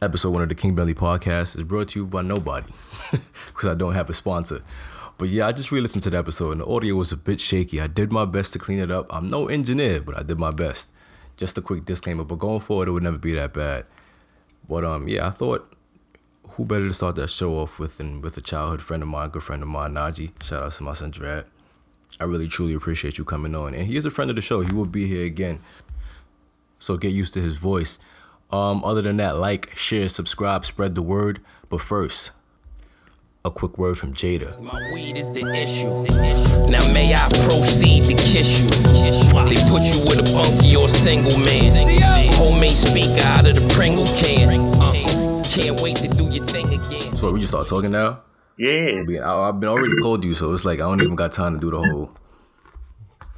episode one of the King Belly podcast is brought to you by nobody because I don't have a sponsor. But yeah, I just re listened to the episode and the audio was a bit shaky. I did my best to clean it up. I'm no engineer, but I did my best. Just a quick disclaimer, but going forward, it would never be that bad. But um, yeah, I thought who better to start that show off with than with a childhood friend of mine, good friend of mine, Najee. Shout out to my son Dread. I really truly appreciate you coming on. And he is a friend of the show. He will be here again. So get used to his voice. Um, other than that, like, share, subscribe, spread the word. But first, a quick word from Jada. My weed is the issue. Now may I proceed to kiss you? They put you with a bunkie or single man. Homemade speaker out of the Pringle can. Uh, can't wait to do your thing again. So we just start talking now. Yeah. I- I've been already called you, so it's like I don't even got time to do the whole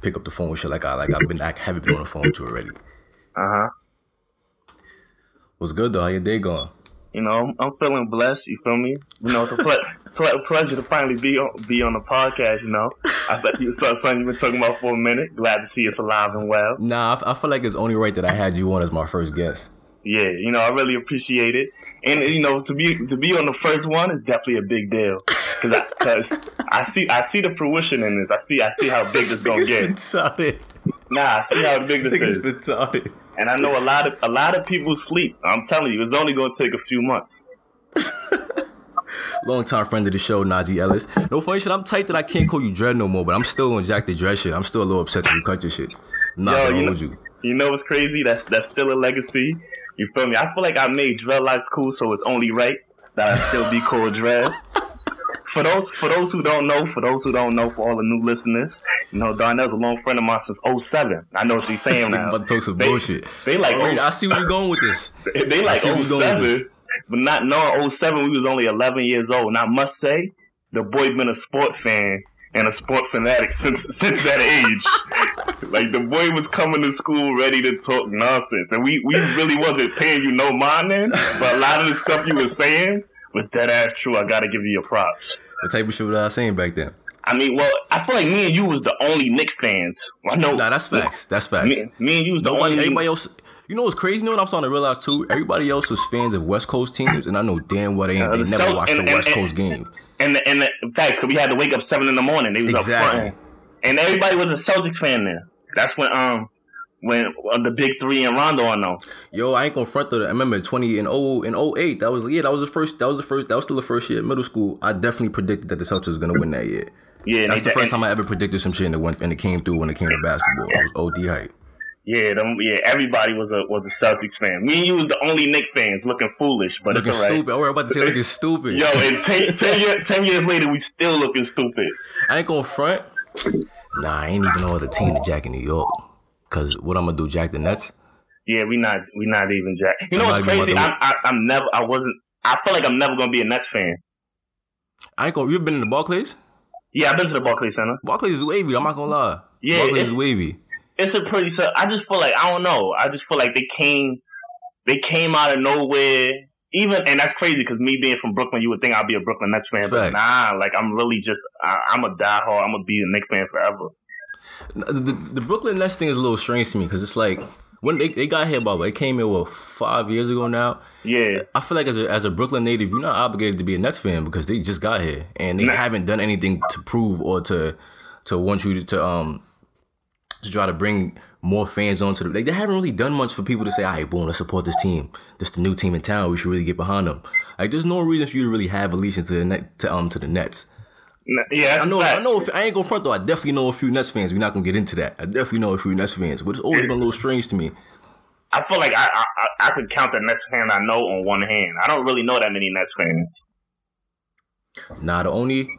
pick up the phone with shit. Like I like I've been I haven't been on the phone with you already. Uh huh. What's good though? How your day going? You know, I'm, I'm feeling blessed. You feel me? You know, it's a ple- ple- pleasure to finally be on be on the podcast. You know, I thought you saw something you've been talking about for a minute. Glad to see us alive and well. Nah, I, f- I feel like it's only right that I had you on as my first guest. Yeah, you know, I really appreciate it. And you know, to be to be on the first one is definitely a big deal because I, cause I see I see the fruition in this. I see I see how big this gonna get. Nah, I see how big this is. retarded. And I know a lot of a lot of people sleep. I'm telling you, it's only gonna take a few months. Long time friend of the show, Najee Ellis. No funny shit. I'm tight that I can't call you Dread no more, but I'm still on Jack the Dread shit. I'm still a little upset that you cut your shits. Not Yo, you know, you. you know what's crazy? That's that's still a legacy. You feel me? I feel like I made dreadlocks cool, so it's only right that I still be called dread. For those for those who don't know, for those who don't know, for all the new listeners, you know, Darnell's a long friend of mine since 07. I know what they're saying now. about to talk some They- bullshit. They like Alright, oh, I see where you're going with this. they like see where you going with 07, but not knowing 07, we was only 11 years old. And I must say, the boy been a sport fan and a sport fanatic since since that age. like the boy was coming to school ready to talk nonsense, and we we really wasn't paying you no mind then. But a lot of the stuff you was saying was dead ass true. I gotta give you your props. What type of shit was I saying back then? I mean, well, I feel like me and you was the only Knicks fans. I know. Nah, that's facts. That's facts. Me, me and you was the Nobody, only. everybody else. You know what's crazy? You know what I'm starting to realize too? Everybody else is fans of West Coast teams, and I know damn well they, ain't, they never Celt- watched and- the West and- Coast game. And the, and the facts, because we had to wake up seven in the morning. They was Exactly. up front, and everybody was a Celtics fan there. That's when um when uh, the big three and Rondo on know. Yo, I ain't gonna front though. I remember 20 in 0 in 08, That was yeah, that was the first. That was the first. That was still the first year in middle school. I definitely predicted that the Celtics was gonna win that year. Yeah, That's the first time I ever predicted some shit and it went and it came through when it came to basketball. I was OD hype. Yeah, them, yeah. Everybody was a was a Celtics fan. Me and you was the only Knicks fans, looking foolish, but Looking it's alright. stupid. I was about to say looking stupid. Yo, and 10, 10, year, 10 years later, we still looking stupid. I ain't gonna front. Nah, I ain't even know the team to Jack in New York. Cause what I'm gonna do, Jack the Nets? Yeah, we not we not even Jack. You know I'm what's crazy? I'm, I, I'm never. I wasn't. I feel like I'm never gonna be a Nets fan. I ain't gonna. You been in the Barclays? Yeah, I've been to the Barclays Center. Barclays is wavy. I'm not gonna lie. Yeah, Barclays it's- is wavy. It's a pretty. So I just feel like I don't know. I just feel like they came, they came out of nowhere. Even and that's crazy because me being from Brooklyn, you would think I'd be a Brooklyn Nets fan, but nah. Like I'm really just. I, I'm a diehard. I'm gonna be a Knicks fan forever. The, the, Brooklyn Nets thing is a little strange to me because it's like when they, they got here, Bob, they came here what five years ago now. Yeah, I feel like as a as a Brooklyn native, you're not obligated to be a Nets fan because they just got here and they Nah. haven't done anything to prove or to to want you to, to um to try to bring more fans onto the. Like, they haven't really done much for people to say, "All right, boom, let's support this team. This is the new team in town. We should really get behind them." Like, there's no reason for you to really have allegiance to the net to um to the Nets. Yeah. I know, fact. I know. If, I ain't gonna front though. I definitely know a few Nets fans. We're not gonna get into that. I definitely know a few Nets fans, but it's always been a little strange to me. I feel like I, I I- I could count the Nets fan I know on one hand. I don't really know that many Nets fans. Nah, the only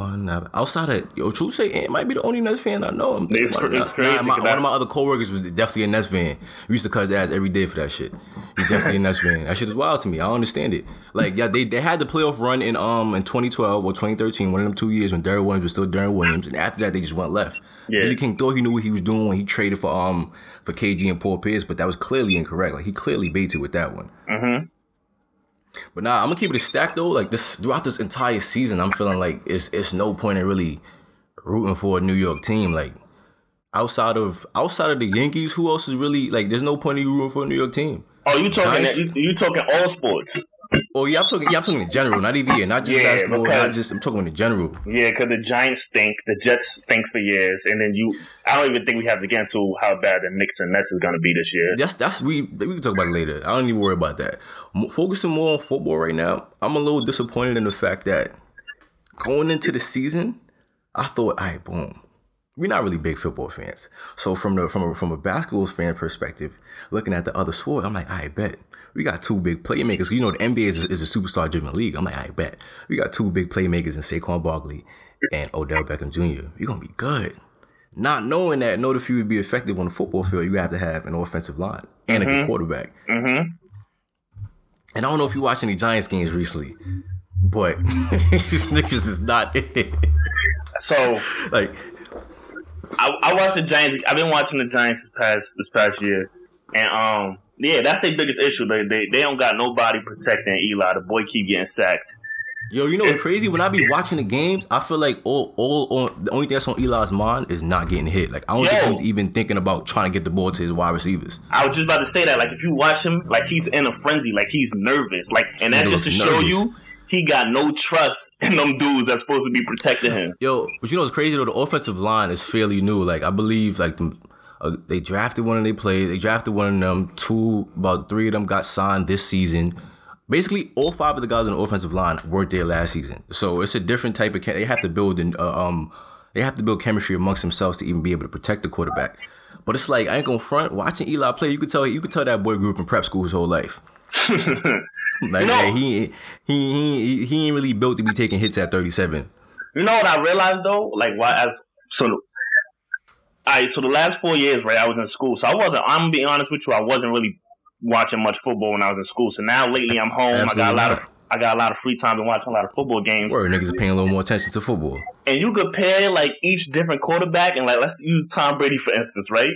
one nah, outside of yo, true say, it might be the only Nets fan I know. I'm It's cr- it's crazy, Nah, my- one of my other coworkers was definitely a Nets fan. We used to cuss ass every day for that shit. He's definitely a Nets fan. That shit is wild to me. I don't understand it. Like, yeah, they, they had the playoff run in um in 2012 or 2013, one of them two years when Deron Williams was still Deron Williams, and after that they just went left. Yeah. Billy King thought he knew what he was doing when he traded for um for KG and Paul Pierce, but that was clearly incorrect. Like he clearly baited with that one. Mm-hmm. But nah, I'm gonna keep it a stack though. Like this throughout this entire season, I'm feeling like it's it's no point in really rooting for a New York team. Like outside of outside of the Yankees, who else is really like? There's no point in you rooting for a New York team. Oh, you talking? Giants- You, you talking all sports? Oh yeah, I'm talking. Yeah, I'm talking in general, not even yeah, not just Yeah, basketball, not just. I'm talking in general. Yeah, because the Giants stink, the Jets stink for years, and then you. I don't even think we have to get into how bad the Knicks and Nets is going to be this year. That's that's we we can talk about it later. I don't even worry about that. Focusing more on football right now. I'm a little disappointed in the fact that going into the season, I thought, all right, boom. We're not really big football fans. So from the from a, from a basketball fan perspective, looking at the other sport, I'm like, I bet we got two big playmakers. You know, the NBA is, is a superstar driven league. I'm like, I bet we got two big playmakers in Saquon Barkley and Odell Beckham Jr. We're gonna be good. Not knowing that in order for you to be effective on the football field, you have to have an offensive line and a good quarterback. Mm-hmm. And I don't know if you watch any Giants games recently, but these niggas is not it. So Like, I, I watched the Giants. I've been watching the Giants this past this past year, and um, yeah, that's their biggest issue. They they, they don't got nobody protecting Eli. The boy keep getting sacked. yo, you know what's crazy? When I be watching the games, I feel like all, all, all the only thing that's on Eli's mind is not getting hit. Like, I don't Yo. think he's even thinking about trying to get the ball to his wide receivers. I was just about to say that. Like if you watch him, like he's in a frenzy, like he's nervous, like, and that just to looks show you he got no trust in them dudes that's supposed to be protecting him. Yo, but you know what's crazy though? The offensive line is fairly new. Like I believe, like the, uh, they drafted one and they played. They drafted one of them. Two, about three of them got signed this season. Basically, all five of the guys on the offensive line weren't there last season. So it's a different type of. They have to build an uh, um, they have to build chemistry amongst themselves to even be able to protect the quarterback. But it's like I ain't gonna front. Watching Eli play, you could tell you could tell that boy grew up in prep school his whole life. like know- yeah, he he he he ain't really built to be taking hits at thirty seven. You know what I realized though? Like why as so all right, so the last four years, right, I was in school. So I wasn't I'm being honest with you, I wasn't really watching much football when I was in school. So now lately I'm home, I got a lot of I got a lot of free time to watch a lot of football games. Word niggas are paying a little more attention to football. And you compare like each different quarterback and like let's use Tom Brady for instance, right?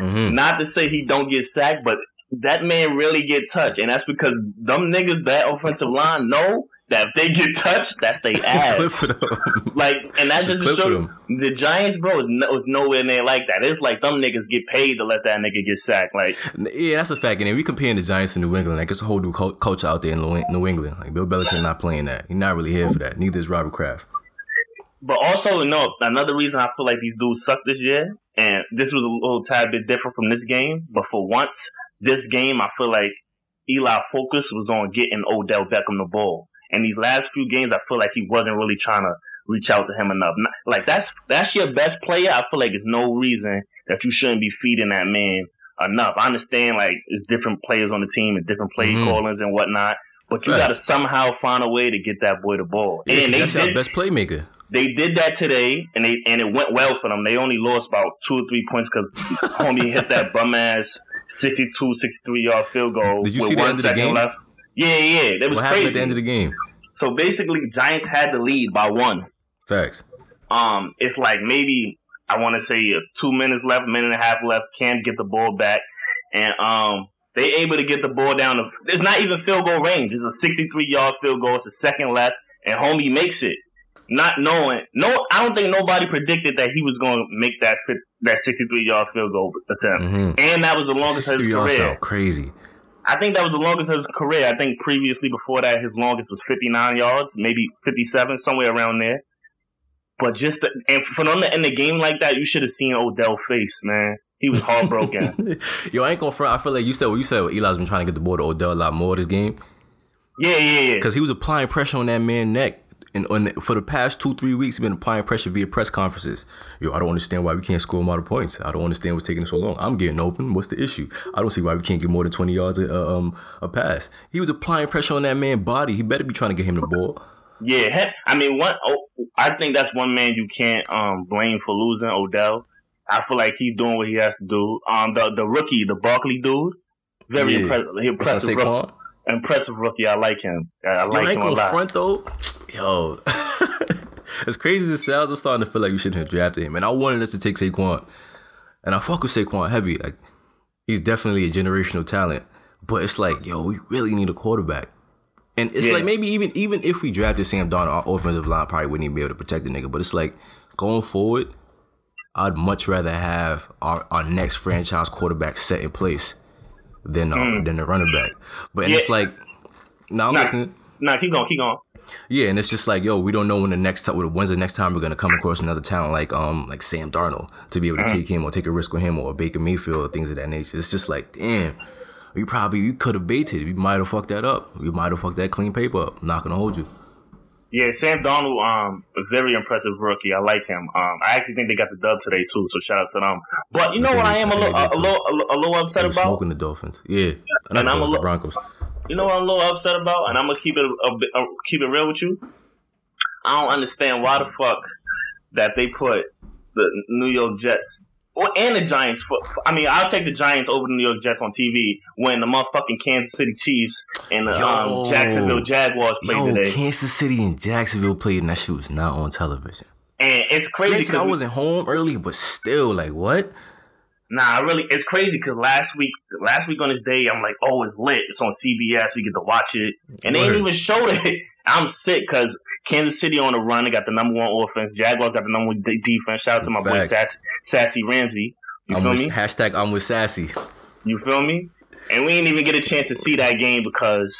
Mm-hmm. Not to say he don't get sacked, but that man really get touched. And that's because them niggas that offensive line know that if they get touched, that's their ass. Clip for them. Like, and that just shows the Giants, bro, is, no, is nowhere near like that. It's like them niggas get paid to let that nigga get sacked. Like, yeah, that's a fact. And then we comparing the Giants to New England. Like it's a whole new cul- culture out there in New New England. Like Bill Belichick not playing that. He's not really here for that. Neither is Robert Kraft. but also, no, another reason I feel like these dudes suck this year, and this was a little tad bit different from this game, but for once, this game, I feel like Eli focus was on getting Odell Beckham the ball. And these last few games, I feel like he wasn't really trying to reach out to him enough. Not- Like that's that's your best player. I feel like there's no reason that you shouldn't be feeding that man enough. I understand like it's different players on the team and different play Mhm. callings and whatnot, but you Facts. got to somehow find a way to get that boy the ball. Yeah, and they that's your did, best playmaker. they did that today, and they and it went well for them. They only lost about two or three points because homie hit that bum ass 62, 63 yard field goal. Did you with see the one end of the game? left. Yeah, yeah, that was What happened crazy. at the end of the game? so basically, Giants had the lead by one. Facts. Um, it's like maybe I want to say uh, two minutes left, minute and a half left. Can't get the ball back, and um, they able to get the ball down. To, it's not even field goal range. It's a 63 yard field goal. It's a second left, and homie makes it. Not knowing, no, I don't think nobody predicted that he was going to make that fit, that 63 yard field goal attempt, Mm-hmm. and that was the longest of his 63 yards career. crazy. I think that was the longest of his career. I think previously before that, his longest was 59 yards, maybe 57, somewhere around there. But just the, and for them to end the game like that, you should have seen Odell face, man. He was heartbroken. Yo, I ain't gonna front. I feel like you said what you said. Well, Eli's been trying to get the ball to Odell a lot more this game yeah, yeah, yeah. because he was applying pressure on that man's neck. And on, for the past two, three weeks, he's been applying pressure via press conferences. Yo, I don't understand why we can't score more points. I don't understand what's taking so long. I'm getting open. What's the issue? I don't see why we can't get more than 20 yards a, uh, um, a pass. He was applying pressure on that man's body. He better be trying to get him the ball. Yeah, I mean, one. Oh, I think that's one man you can't um, blame for losing Odell. I feel like he's doing what he has to do. Um, the the rookie, the Barkley dude, very Yeah. impressive. Impressive, rookie, impressive rookie. I like him. I like ain't him a lot. front though. Yo, as crazy as it sounds, I'm starting to feel like we shouldn't have drafted him. And I wanted us to take Saquon, and I fuck with Saquon heavy. Like he's definitely a generational talent. But it's like, yo, we really need a quarterback. And it's Yeah. like maybe even even if we drafted Sam Darnold, our offensive line probably wouldn't even be able to protect the nigga. But it's like going forward, I'd much rather have our, our next franchise quarterback set in place than uh, than the running back. But and Yeah. it's like, now I'm Nah, listening. nah, keep going, keep going. Yeah, and it's just like, yo, we don't know when the next time, when's the next time we're gonna come across another talent like um like Sam Darnold to be able to Mm. take him or take a risk on him or Baker Mayfield or things of that nature. It's just like, damn, we probably we could have baited. We might have fucked that up. We might have fucked that clean paper up. Not gonna hold you. Yeah, Sam Darnold, um, a very impressive rookie. I like him. Um, I actually think they got the dub today too, so shout out to them. But you know what I am a little, a, a little, a, little- a little upset about. smoking the Dolphins. Yeah, And I'm a Dolphins, the Broncos. You know what I'm a little upset about, and I'm gonna keep it a, bit- uh, keep it real with you. I don't understand why the fuck that they put the New York Jets or and the Giants. For, I mean, I'll take the Giants over the New York Jets on TV when the motherfucking Kansas City Chiefs and the Yo. um, Jacksonville Jaguars play Yo, today. Kansas City and Jacksonville played, and that shit was not on television. And it's crazy Granted, I wasn't home early, but still, like, what? Nah, I really, it's crazy because last week, last week on this day, I'm like, oh, it's lit. It's on CBS. We get to watch it, and they Word. ain't even showed it. I'm sick because Kansas City on the run. They got the number one offense. Jaguars got the number one defense. Shout out to my boy Facts. Sass, Sassy Ramsey. You I'm feel with, me? hashtag I'm with Sassy. You feel me? And we didn't even get a chance to see that game because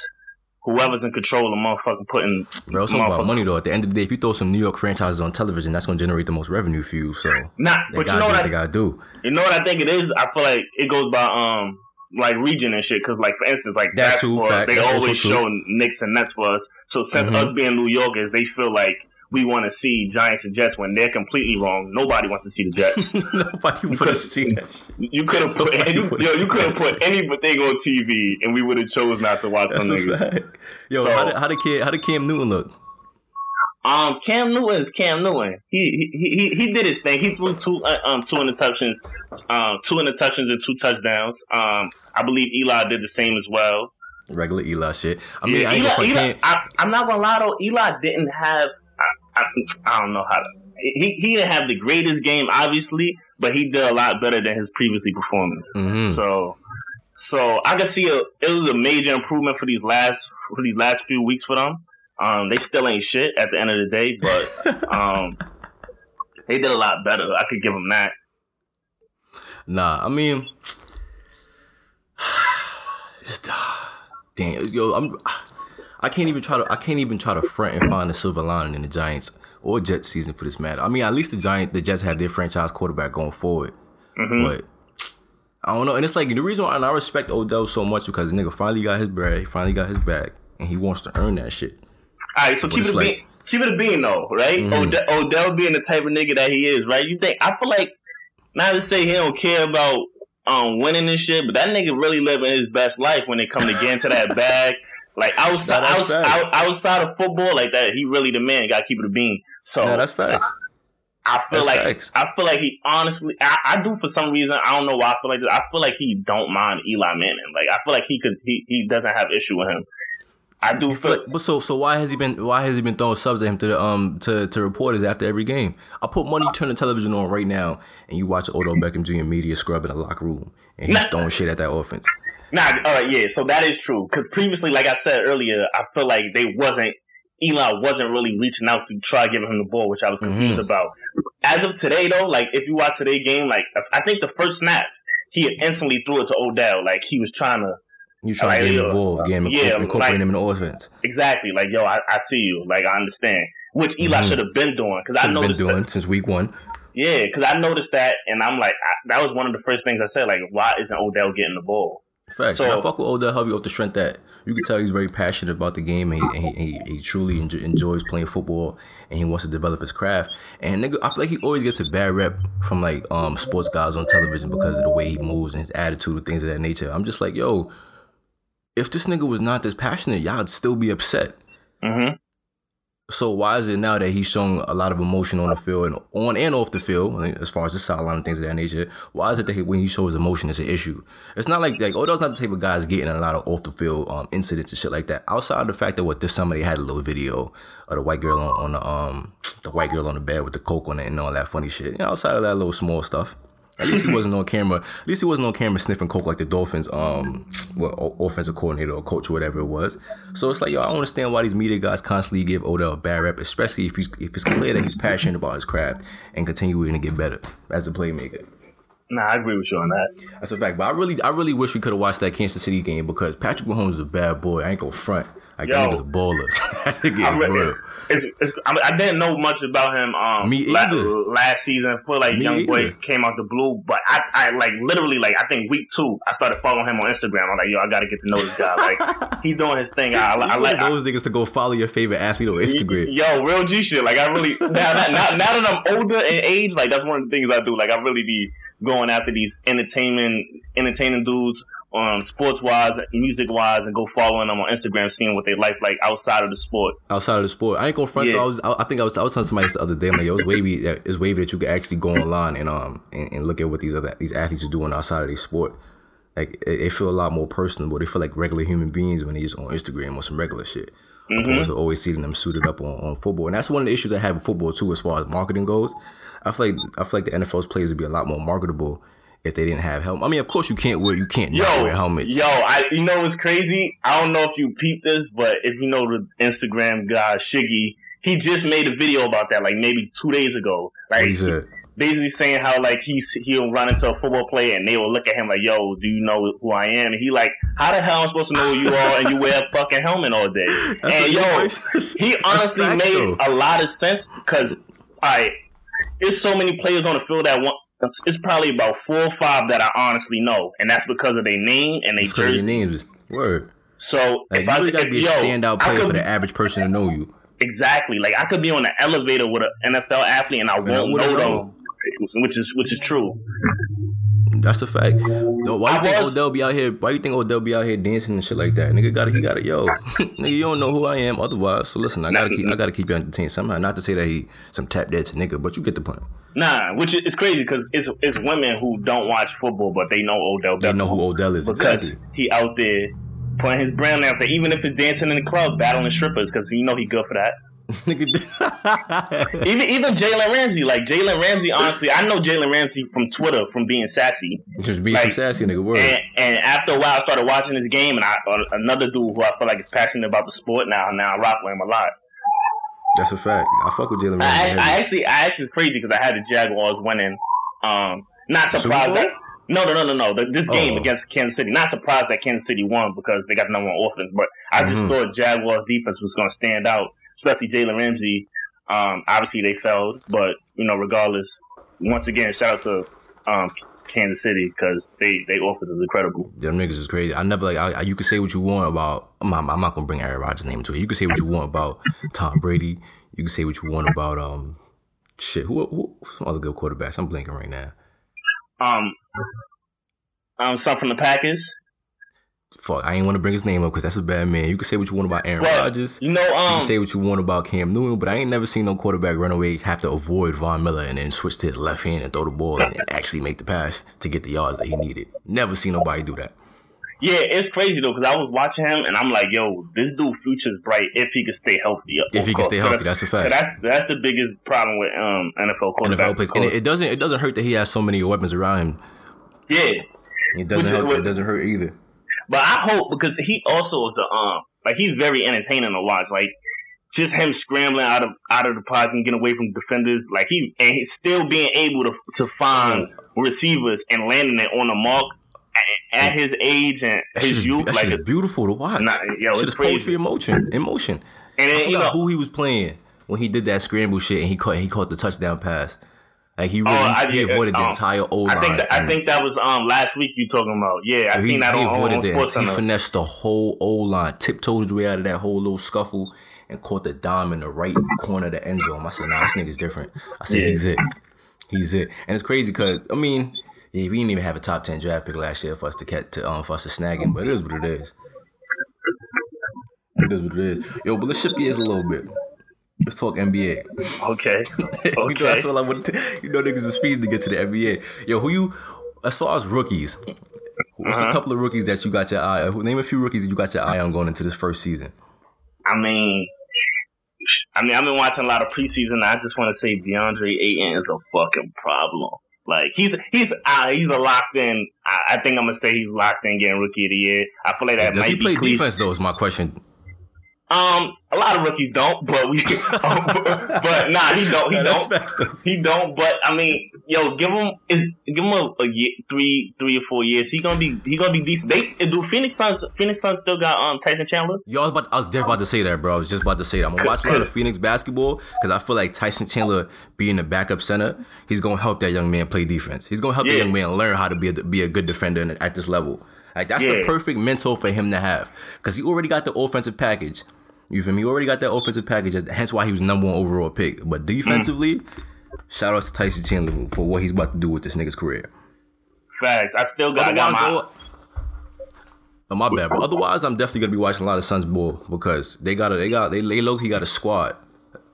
whoever's in control of motherfucking putting. Bro, it's all about money though. At the end of the day, if you throw some New York franchises on television, that's gonna generate the most revenue for you. So Nah, they but you know do what I they gotta do. You know what I think it is? I feel like it goes by um like region and shit. Because like for instance, like That too, fact. they That's always show Knicks and Nets for us. So since Mhm. us being New Yorkers, they feel like we want to see Giants and Jets when they're completely wrong. Nobody wants to see the Jets. Nobody would have seen that. you could have put any, yo, you could have put anything on TV, and we would have chose not to watch That's them niggas. fact. Yo, So- how did how did Cam, how did Cam Newton look? Um, Cam Newton is Cam Newton. He he he, he did his thing. He threw two uh, um two interceptions, um two interceptions and two touchdowns. Um, I believe Eli did the same as well. Regular Eli shit. I mean, Yeah, I Eli, Eli, I, I'm not gonna lie though. Eli didn't have. I, I, don't know how to. He he didn't have the greatest game, obviously, but he did a lot better than his previously performance. Mhm. So, so I can see a, it was a major improvement for these last for these last few weeks for them. Um, they still ain't shit at the end of the day, but um, they did a lot better. I could give them that. Nah, I mean, it's damn. Yo, I'm. I can't even try to. I can't even try to front and find the silver lining in the Giants or Jets season for this matter. I mean, at least the Giants, the Jets have their franchise quarterback going forward, Mm-hmm. but. I don't know, and it's like the reason why and I respect Odell so much because the nigga finally got his bread, he finally got his bag, and he wants to earn that shit. All right, so keep it a like- bean. Keep it a bean though, right? Mhm. Odell, Odell being the type of nigga that he is, right? You think I feel like not to say he don't care about um winning and shit, but that nigga really living his best life when it come to getting to that bag. Like outside, that's outside, outside of football, like that, he really the man. Got to keep it a bean. So Yeah, that's facts. I feel that's like facts. I feel like he honestly, I, I do for some reason. I don't know why I feel like this. I feel like he don't mind Eli Manning. Like I feel like he could, he, he doesn't have issue with him. I do feel. But, but so so why has he been why has he been throwing subs at him to the um to, to reporters after every game? I put money turn the television on right now and you watch Odell Beckham Jr. media scrub in the locker room and he's Nah. throwing shit at that offense. Nah, all right, yeah. So that is true. Because previously, like I said earlier, I feel like they wasn't Eli wasn't really reaching out to try giving him the ball, which I was confused Mhm. about. As of today, though, like if you watch today's game, like I think the first snap he instantly threw it to Odell, like he was trying to You trying Like, to get him involved, get him yeah, incorporate like- him in the offense. exactly like yo, I, I see you, like I understand, which Eli Mhm. should have been doing because I He's been noticed doing that, since week one. yeah, because I noticed that, and I'm like I, that was one of the first things I said, like why isn't Odell getting the ball? Facts. So- I fuck with Odell Hovey off the strength that you can tell he's very passionate about the game and he, and he, he, truly enjo- enjoys playing football and he wants to develop his craft. And nigga, I feel like he always gets a bad rep from like um sports guys on television because of the way he moves and his attitude and things of that nature. I'm just like, yo, if this nigga was not this passionate, y'all'd still be upset. Mm-hmm. So why is it now that he's showing a lot of emotion on the field and on and off the field, as far as the sideline and things of that nature? Why is it that he, when he shows emotion, it's an issue? It's not like like Odell's not the type of guy that's getting a lot of off the field um, incidents and shit like that. Outside of the fact that what this somebody had a little video of the white girl on, on the um the white girl on the bed with the coke on it and all that funny shit. You know, outside of that little small stuff. At least he wasn't on camera. At least he wasn't on camera sniffing coke like the Dolphins, um, well, offensive coordinator or coach or whatever it was. So it's like, yo, I don't understand why these media guys constantly give Odell a bad rep, especially if he's if it's clear that he's passionate about his craft and continuing to get better as a playmaker. Nah, I agree with you on that. That's a fact. But I really, I really wish we could have watched that Kansas City game because Patrick Mahomes is a bad boy. I ain't gonna front. Like that Yo. nigga's a baller. that nigga I, is real. It's, it's, I, I didn't know much about him. Um, Me la- either. last season, I feel like Me young boy either. came out the blue, but I, I like literally like I think week two, I started following him on Instagram. I'm like, yo, I got to get to know this guy. Like he's doing his thing. I, I, I like. those niggas to go follow your favorite athlete on Instagram. Yo, real G shit. Like I really now, now, now, now that I'm older in age, like that's one of the things I do. Like I really be going after these entertainment, entertaining dudes, um, sports wise, music wise, and go following them on Instagram, seeing what they like, like outside of the sport. outside of the sport. I ain't gonna front. Yeah. I was. I, I think I was. I was telling somebody the other day. I'm like, yo, it's wavy. that- It's wavy that you can actually go online and um and, and look at what these other these athletes are doing outside of their sport. Like they, feel a lot more personable. They feel like regular human beings when they just on Instagram or some regular shit. Opposed to always seeing them suited up on, on football, and that's one of the issues I have with football too, as far as marketing goes. I feel like I feel like the NFL's players would be a lot more marketable if they didn't have helmet. I mean, of course you can't wear you can't Yo, wear helmets. yo, I you know what's crazy? I don't know if you peeped this, but if you know the Instagram guy Shiggy, he just made a video about that, like maybe two days ago. Like he basically saying how like he's he'll run into a football player and they will look at him like, "Yo, do you know who I am?" And he like, "How the hell am I supposed to know who you are?" And you wear a fucking helmet all day. That's and yo, he honestly made though. a lot of sense because I there's so many players on the field that want. It's it's probably about four or five that I honestly know, and that's because of their name and their It's 'cause of jersey. names. Word. So Like, if you I really gotta be a standout player could for the average person to know you. Exactly. Like I could be on the elevator with an NFL athlete and I won't know. them, which is which is true. That's a fact. No, why you think Odell be out here? Why you think Odell be out here dancing and shit like that? Nigga got to he got to yo. nigga, you don't know who I am otherwise. So listen, I gotta keep I gotta keep you entertained somehow. Not to say that he some tap dance nigga, but you get the point. Nah, which is it's crazy because it's it's women who don't watch football but they know Odell They know who Odell is. because Exactly. he out there putting his brand out there, even if it's dancing in the club, battling strippers because you know he good for that. Nigga, Even even Jalen Ramsey, like Jalen Ramsey, honestly, I know Jalen Ramsey from Twitter from being sassy. just be some Like, sassy nigga. Word. And, and after a while, I started watching this game, and I uh, another dude who I feel like is passionate about the sport now. Now I rock with him a lot. That's a fact. I fuck with Jalen Ramsey. I heavy. actually, I actually is crazy because I had the Jaguars winning. Um, not surprised that. No, no, no, no, no. The, this game Oh. against Kansas City. Not surprised that Kansas City won because they got the number one offense. But I just Mhm. thought Jaguars defense was going to stand out, especially Jalen Ramsey. Um, obviously they failed, but you know, regardless, once again, shout out to um, Kansas City because they they offense is incredible. Them niggas is crazy. I never like. I, you can say what you want about. I'm not, I'm not gonna bring Aaron Rodgers' name to it. You can say what you want about Tom Brady. You can say what you want about um, shit. Who who some other good quarterbacks? I'm blinking right now. Um, um, some from the Packers. Fuck, I ain't want to bring his name up because that's a bad man. You can say what you want about Aaron Rodgers. You know, um, You um, can say what you want about Cam Newton, but I ain't never seen no quarterback run away, have to avoid Von Miller, and then switch to his left hand and throw the ball and, and actually make the pass to get the yards that he needed. Never seen nobody do that. Yeah, it's crazy though because I was watching him and I'm like, yo, this dude future's bright if he can stay healthy. If he can stay healthy, that's a fact. That's that's the biggest problem with um NFL quarterbacks. NFL plays, and it, it doesn't it doesn't hurt that he has so many weapons around him. yeah, It doesn't Which is help. what- It doesn't hurt either. But I hope because he also is a um like he's very entertaining to watch. Like just him scrambling out of out of the pocket and getting away from defenders. Like he and he's still being able to to find receivers and landing it on the mark at, at his age and his is, youth. that Like it's beautiful to watch. Nah, yo, it's poetry crazy. in motion. In motion. and I then, you forgot know, who he was playing when he did that scramble shit, and he caught he caught the touchdown pass. Like he really Oh, I he avoided the um, entire O line. I think that, I think that was um last week you talking about. Yeah, I he, seen that he on, avoided on Sports he finessed the whole O line, tiptoed his way out of that whole little scuffle, and caught the dime in the right corner of the end zone. I said, "Nah, this nigga's different." I said, Yeah. "He's it, he's it," and it's crazy because I mean, yeah, we didn't even have a top ten draft pick last year for us to get to um for us to snag him, but it is what it is. It is what it is. Yo, but let's shift gears a little bit. Let's talk NBA. Okay, you know, okay. that's all I want to. You know, niggas is speeding to get to the NBA. Yo, who you? As far as rookies, what's Uh-huh. a couple of rookies that you got your eye? Name a few rookies that you got your eye on going into this first season. I mean, I mean, I've been watching a lot of preseason. I just want to say DeAndre Ayton is a fucking problem. Like he's he's uh, he's a locked in. I, I think I'm gonna say he's locked in getting rookie of the year. I feel like that Does he play cliche. defense though? Is my question. Um, a lot of rookies don't, but we, but nah, he don't. He Yeah, don't. He don't. But I mean, yo, give him is give him a, a year, three, three or four years. He gonna be he gonna be decent. They do Phoenix Suns. Phoenix Suns still got um Tyson Chandler. Yo, I was, about, I was just about to say that, bro. I was just about to say that. I'm gonna watch a lot of Phoenix basketball because I feel like Tyson Chandler being the backup center, he's gonna help that young man play defense. He's gonna help Yeah. that young man learn how to be a, be a good defender at this level. Like that's the perfect mentor for him to have because he already got the offensive package. You feel me? He already got that offensive package. Hence why he was number one overall pick. But defensively, shout out to Tyson Chandler for what he's about to do with this nigga's career. Facts. I still got, I got my. Oh, my bad, but otherwise, I'm definitely gonna be watching a lot of Suns ball because they got a, they got they, they low key got a squad.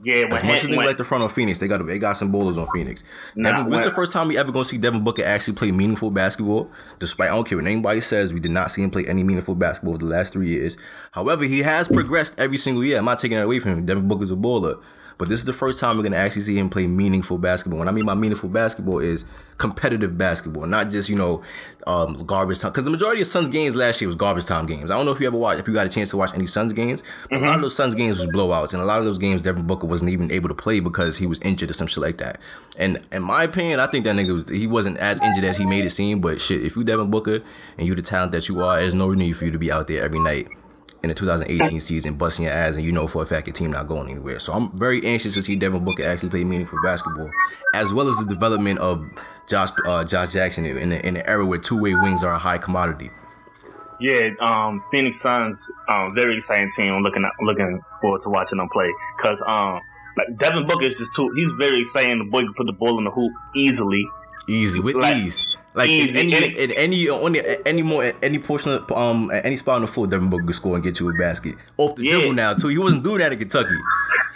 Yeah, As much as they like the front on Phoenix, they got they got some bowlers on Phoenix. Nah, Devin, is the first time we ever gonna see Devin Booker actually play meaningful basketball. Despite I don't care what anybody says, we did not see him play any meaningful basketball over the last three years. However, he has progressed every single year. I'm not taking that away from him. Devin Booker's a bowler. But this is the first time we're gonna actually see him play meaningful basketball. And I mean by meaningful basketball is competitive basketball, not just you know um, garbage time. Because the majority of Suns games last year was garbage time games. I don't know if you ever watched, if you got a chance to watch any Suns games, but a lot of those Suns games was blowouts, and a lot of those games Devin Booker wasn't even able to play because he was injured or some shit like that. And in my opinion, I think that nigga was, he wasn't as injured as he made it seem. But shit, if you Devin Booker and you the talent that you are, there's no need for you to be out there every night in the 2018 season busting your ass and you know for a fact your team not going anywhere. So I'm very anxious to see Devin Booker actually play meaningful basketball, as well as the development of Josh uh, Josh Jackson in the, in the era where two way wings are a high commodity. Yeah, um, Phoenix Suns, um, very exciting team. I'm looking looking forward to watching them play because um, like Devin Booker is just too. He's very exciting. The boy can put the ball in the hoop easily. Easy with Like, ease. Like in any in any on the, any more any portion of um any spot on the floor, Devin Booker could score and get you a basket off the Yeah. dribble now too. He wasn't doing that in Kentucky.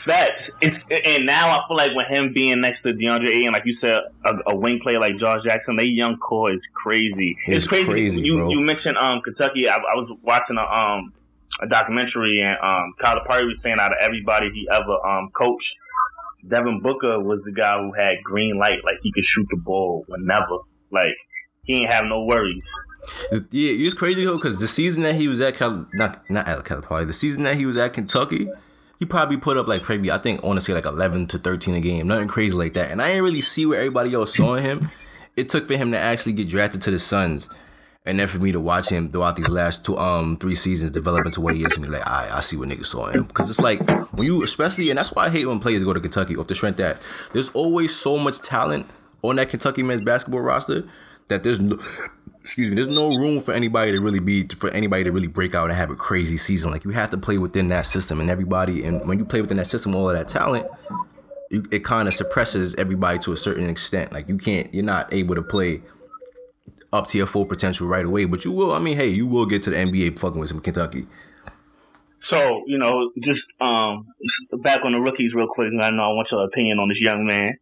Facts. It's and now I feel like with him being next to DeAndre Ayton, like you said, a, a wing player like Josh Jackson, they young core is crazy. It's crazy, you bro. you mentioned um Kentucky. I, I was watching a um a documentary and um Calipari was saying out of everybody he ever um coached, Devin Booker was the guy who had green light, like he could shoot the ball whenever, like he ain't have no worries. Yeah, it was crazy though because the season that he was at Cal, not not at California, the season that he was at Kentucky, he probably put up like maybe I think say like eleven to thirteen a game, nothing crazy like that. And I didn't really see where everybody else saw him. It took for him to actually get drafted to the Suns, and then for me to watch him throughout these last two um three seasons develop into what he is, and be like, I I see what niggas saw him because it's like when you especially and that's why I hate when players go to Kentucky off the strength that there's always so much talent on that Kentucky men's basketball roster that there's no excuse me, there's no room for anybody to really be for anybody to really break out and have a crazy season. Like you have to play within that system, and everybody, and when you play within that system, all of that talent, you, it kind of suppresses everybody to a certain extent. Like you can't, you're not able to play up to your full potential right away, but you will. I mean, hey, you will get to the NBA fucking with some Kentucky. So you know, just um back on the rookies real quick. I know I want your opinion on this young man.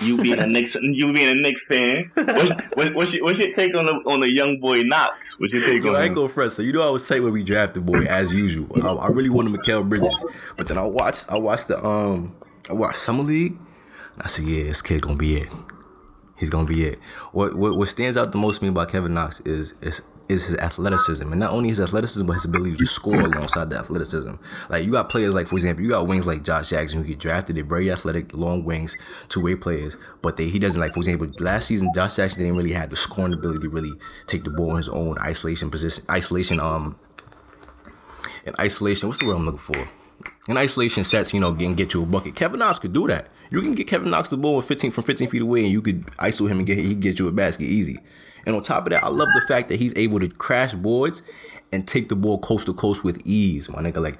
You being a Knicks, you being a Knicks fan. What's, what, what's, your, what's your take on the on the young boy Knox? What's your take Yo, on I ain't go fresh. So you know I was tight when we drafted boy as usual. I, I really wanted Mikal Bridges, but then I watched I watched the um I watched Summer League. And I said, yeah, this kid gonna be it. He's gonna be it. What what, what stands out the most to me about Kevin Knox is is is his athleticism, and not only his athleticism, but his ability to score alongside the athleticism. Like you got players like, for example, you got wings like Josh Jackson who get drafted. They're very athletic, long wings, two way players, but they he doesn't like. For example, last season Josh Jackson didn't really have the scoring ability to really take the ball in his own isolation position, isolation um, in isolation. What's the word I'm looking for? In isolation sets, you know, and get you a bucket. Kevin Knox could do that. You can get Kevin Knox the ball with 15 from 15 feet away, and you could ISO him and get he can get you a basket easy. And on top of that, I love the fact that he's able to crash boards and take the ball coast to coast with ease, my nigga. Like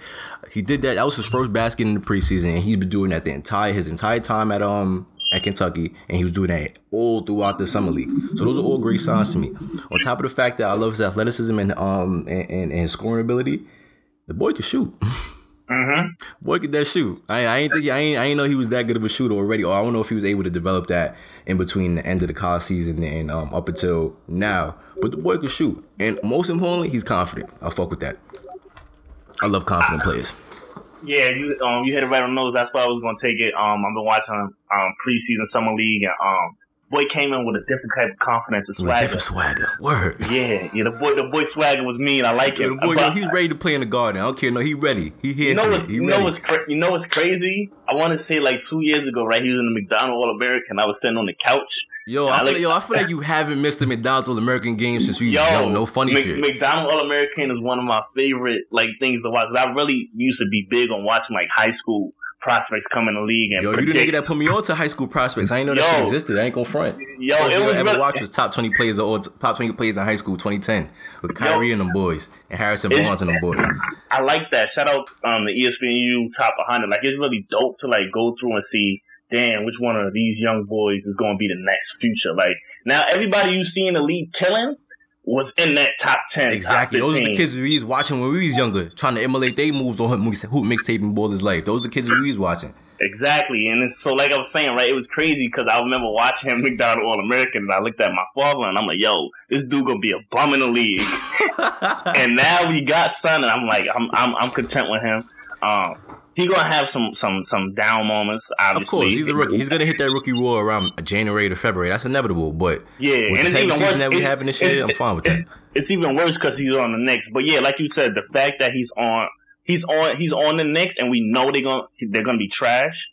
he did that. That was his first basket in the preseason, and he's been doing that the entire his entire time at um at Kentucky, and he was doing that all throughout the summer league. So those are all great signs to me. On top of the fact that I love his athleticism and um and, and, and scoring ability, the boy can shoot. Boy, could that shoot? I, I ain't think I ain't I ain't know he was that good of a shooter already. Or I don't know if he was able to develop that in between the end of the college season and um, up until now. But the boy could shoot, and most importantly, he's confident. I fuck with that. I love confident players. Yeah, you um you hit it right on the nose. That's why I was gonna take it. Um, I've been watching um preseason summer league and um boy came in with a different type of confidence and swagger. Different swagger. Word. Yeah, yeah. The boy, the boy swagger was mean. I like it. The boy, yo, he's ready to play in the garden. I don't care. No, he ready. He here. You know what's. You know what's cra- you know what's crazy? I want to say like two years ago, right? He was in the McDonald All American. I was sitting on the couch. Yo, I I feel, like- yo, I feel like you haven't missed the McDonald's All American game since we Yo, young. No funny Mc- shit. McDonald All American is one of my favorite like things to watch. I really used to be big on watching like high school prospects come in the league and Yo, you the nigga that put me on to high school prospects. I ain't know that Yo. shit existed. I ain't gonna front. Yo, First it was I ever really- watched was top twenty players of all top twenty players in high school, 2010, with Kyrie and them boys and Harrison It- Barnes and them boys. I like that. Shout out um the ESPNU top 100. Like it's really dope to like go through and see, damn, which one of these young boys is going to be the next future. Like now, everybody you see in the league killing was in that top 10. Exactly. Top Those are the kids we was watching when we was younger, trying to emulate their moves on hoop mixtaping Ballislife. Those are the kids we was watching. Exactly, and it's, so like I was saying, right? It was crazy because I remember watching him McDonald All American, and I looked at my father, and I'm like, "Yo, this dude gonna be a bum in the league." and now we got son, and I'm like, I'm I'm, I'm content with him. Um, he gonna have some some some down moments. Obviously, Of course, he's a rookie. He's gonna hit that rookie roar around January to February. That's inevitable. But Yeah, with and the it's type even of season worse. that we having this year, I'm fine with that. It's, it's even worse because he's on the Knicks. But yeah, like you said, the fact that he's on, he's on, he's on the Knicks, and we know they're gonna they're gonna be trash.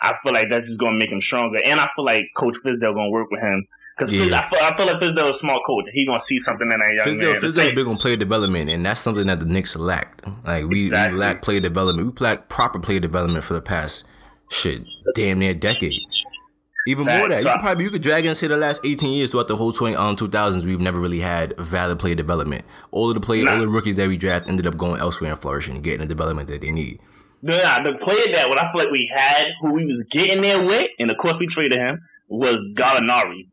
I feel like that's just gonna make him stronger, and I feel like Coach Fizdale gonna work with him because Yeah. I feel I feel like Fizdale is a smart coach. He gonna see something in that young Fizdale, man. Same- big on player development, and that's something that the Knicks lacked. Like we, Exactly. we lack player development. We lack proper player development for the past shit, damn near decade. Even more Facts. than that, you could probably you could drag and say the last eighteen years throughout the whole twenty um two thousands, we've never really had valid player development. All of the players, Nah. all the rookies that we draft ended up going elsewhere and flourishing and getting the development that they need. Nah, the player that what I feel like we had, who we was getting there with, and of course we traded him, was Gallinari.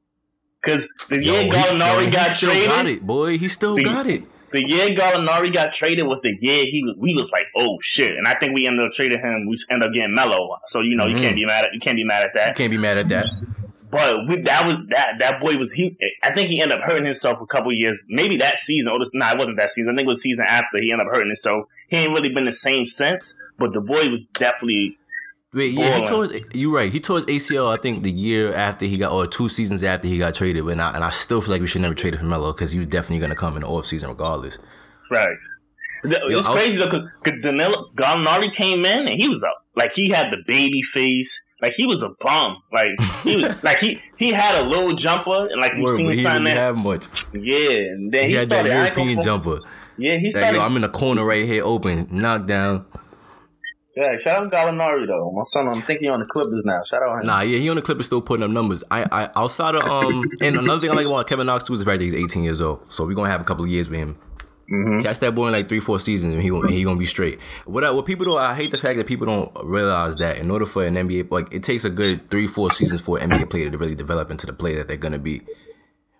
Because the Yo, year Gallinari got traded, got it, boy. He still got it. the year Gallinari got traded was the year he was. We was like, oh shit, and I think we ended up trading him. We ended up getting Melo, so you know you Mhm. can't be mad at you can't be mad at You that. can't be mad at that. But we, that was that that boy was he. I think he ended up hurting himself a couple years, maybe that season or this. Nah, it wasn't that season. I think it was the season after he ended up hurting himself. He ain't really been the same since. But the boy was definitely Wait, yeah, he tore his, you right. He tore his ACL. I think the year after he got, or two seasons after he got traded. And I, and I still feel like we should never trade for Melo because he was definitely going to come in the off season regardless. Right. It's crazy though, because Danilo Gallinari came in and he was up like he had the baby face, like he was a bum, like he was like he he had a little jumper and like you Word, seen he didn't that have much. yeah, and then He, he, had that European jumper. Yeah, he started. yo, I'm in the corner right here, open, knockdown. Yeah, shout out Gallinari though. My son, I'm thinking on the Clippers now. Shout out him. Nah, yeah, he on the Clippers still putting up numbers. I, I outside of um, and another thing I like about Kevin Knox too is the fact that he's 18 years old. So we're gonna have a couple of years with him. Catch that boy in like three, four seasons, and he gonna, he gonna be straight. What I, what people don't, I hate the fact that people don't realize that in order for an NBA, like it takes a good three, four seasons for an NBA player to really develop into the player that they're gonna be.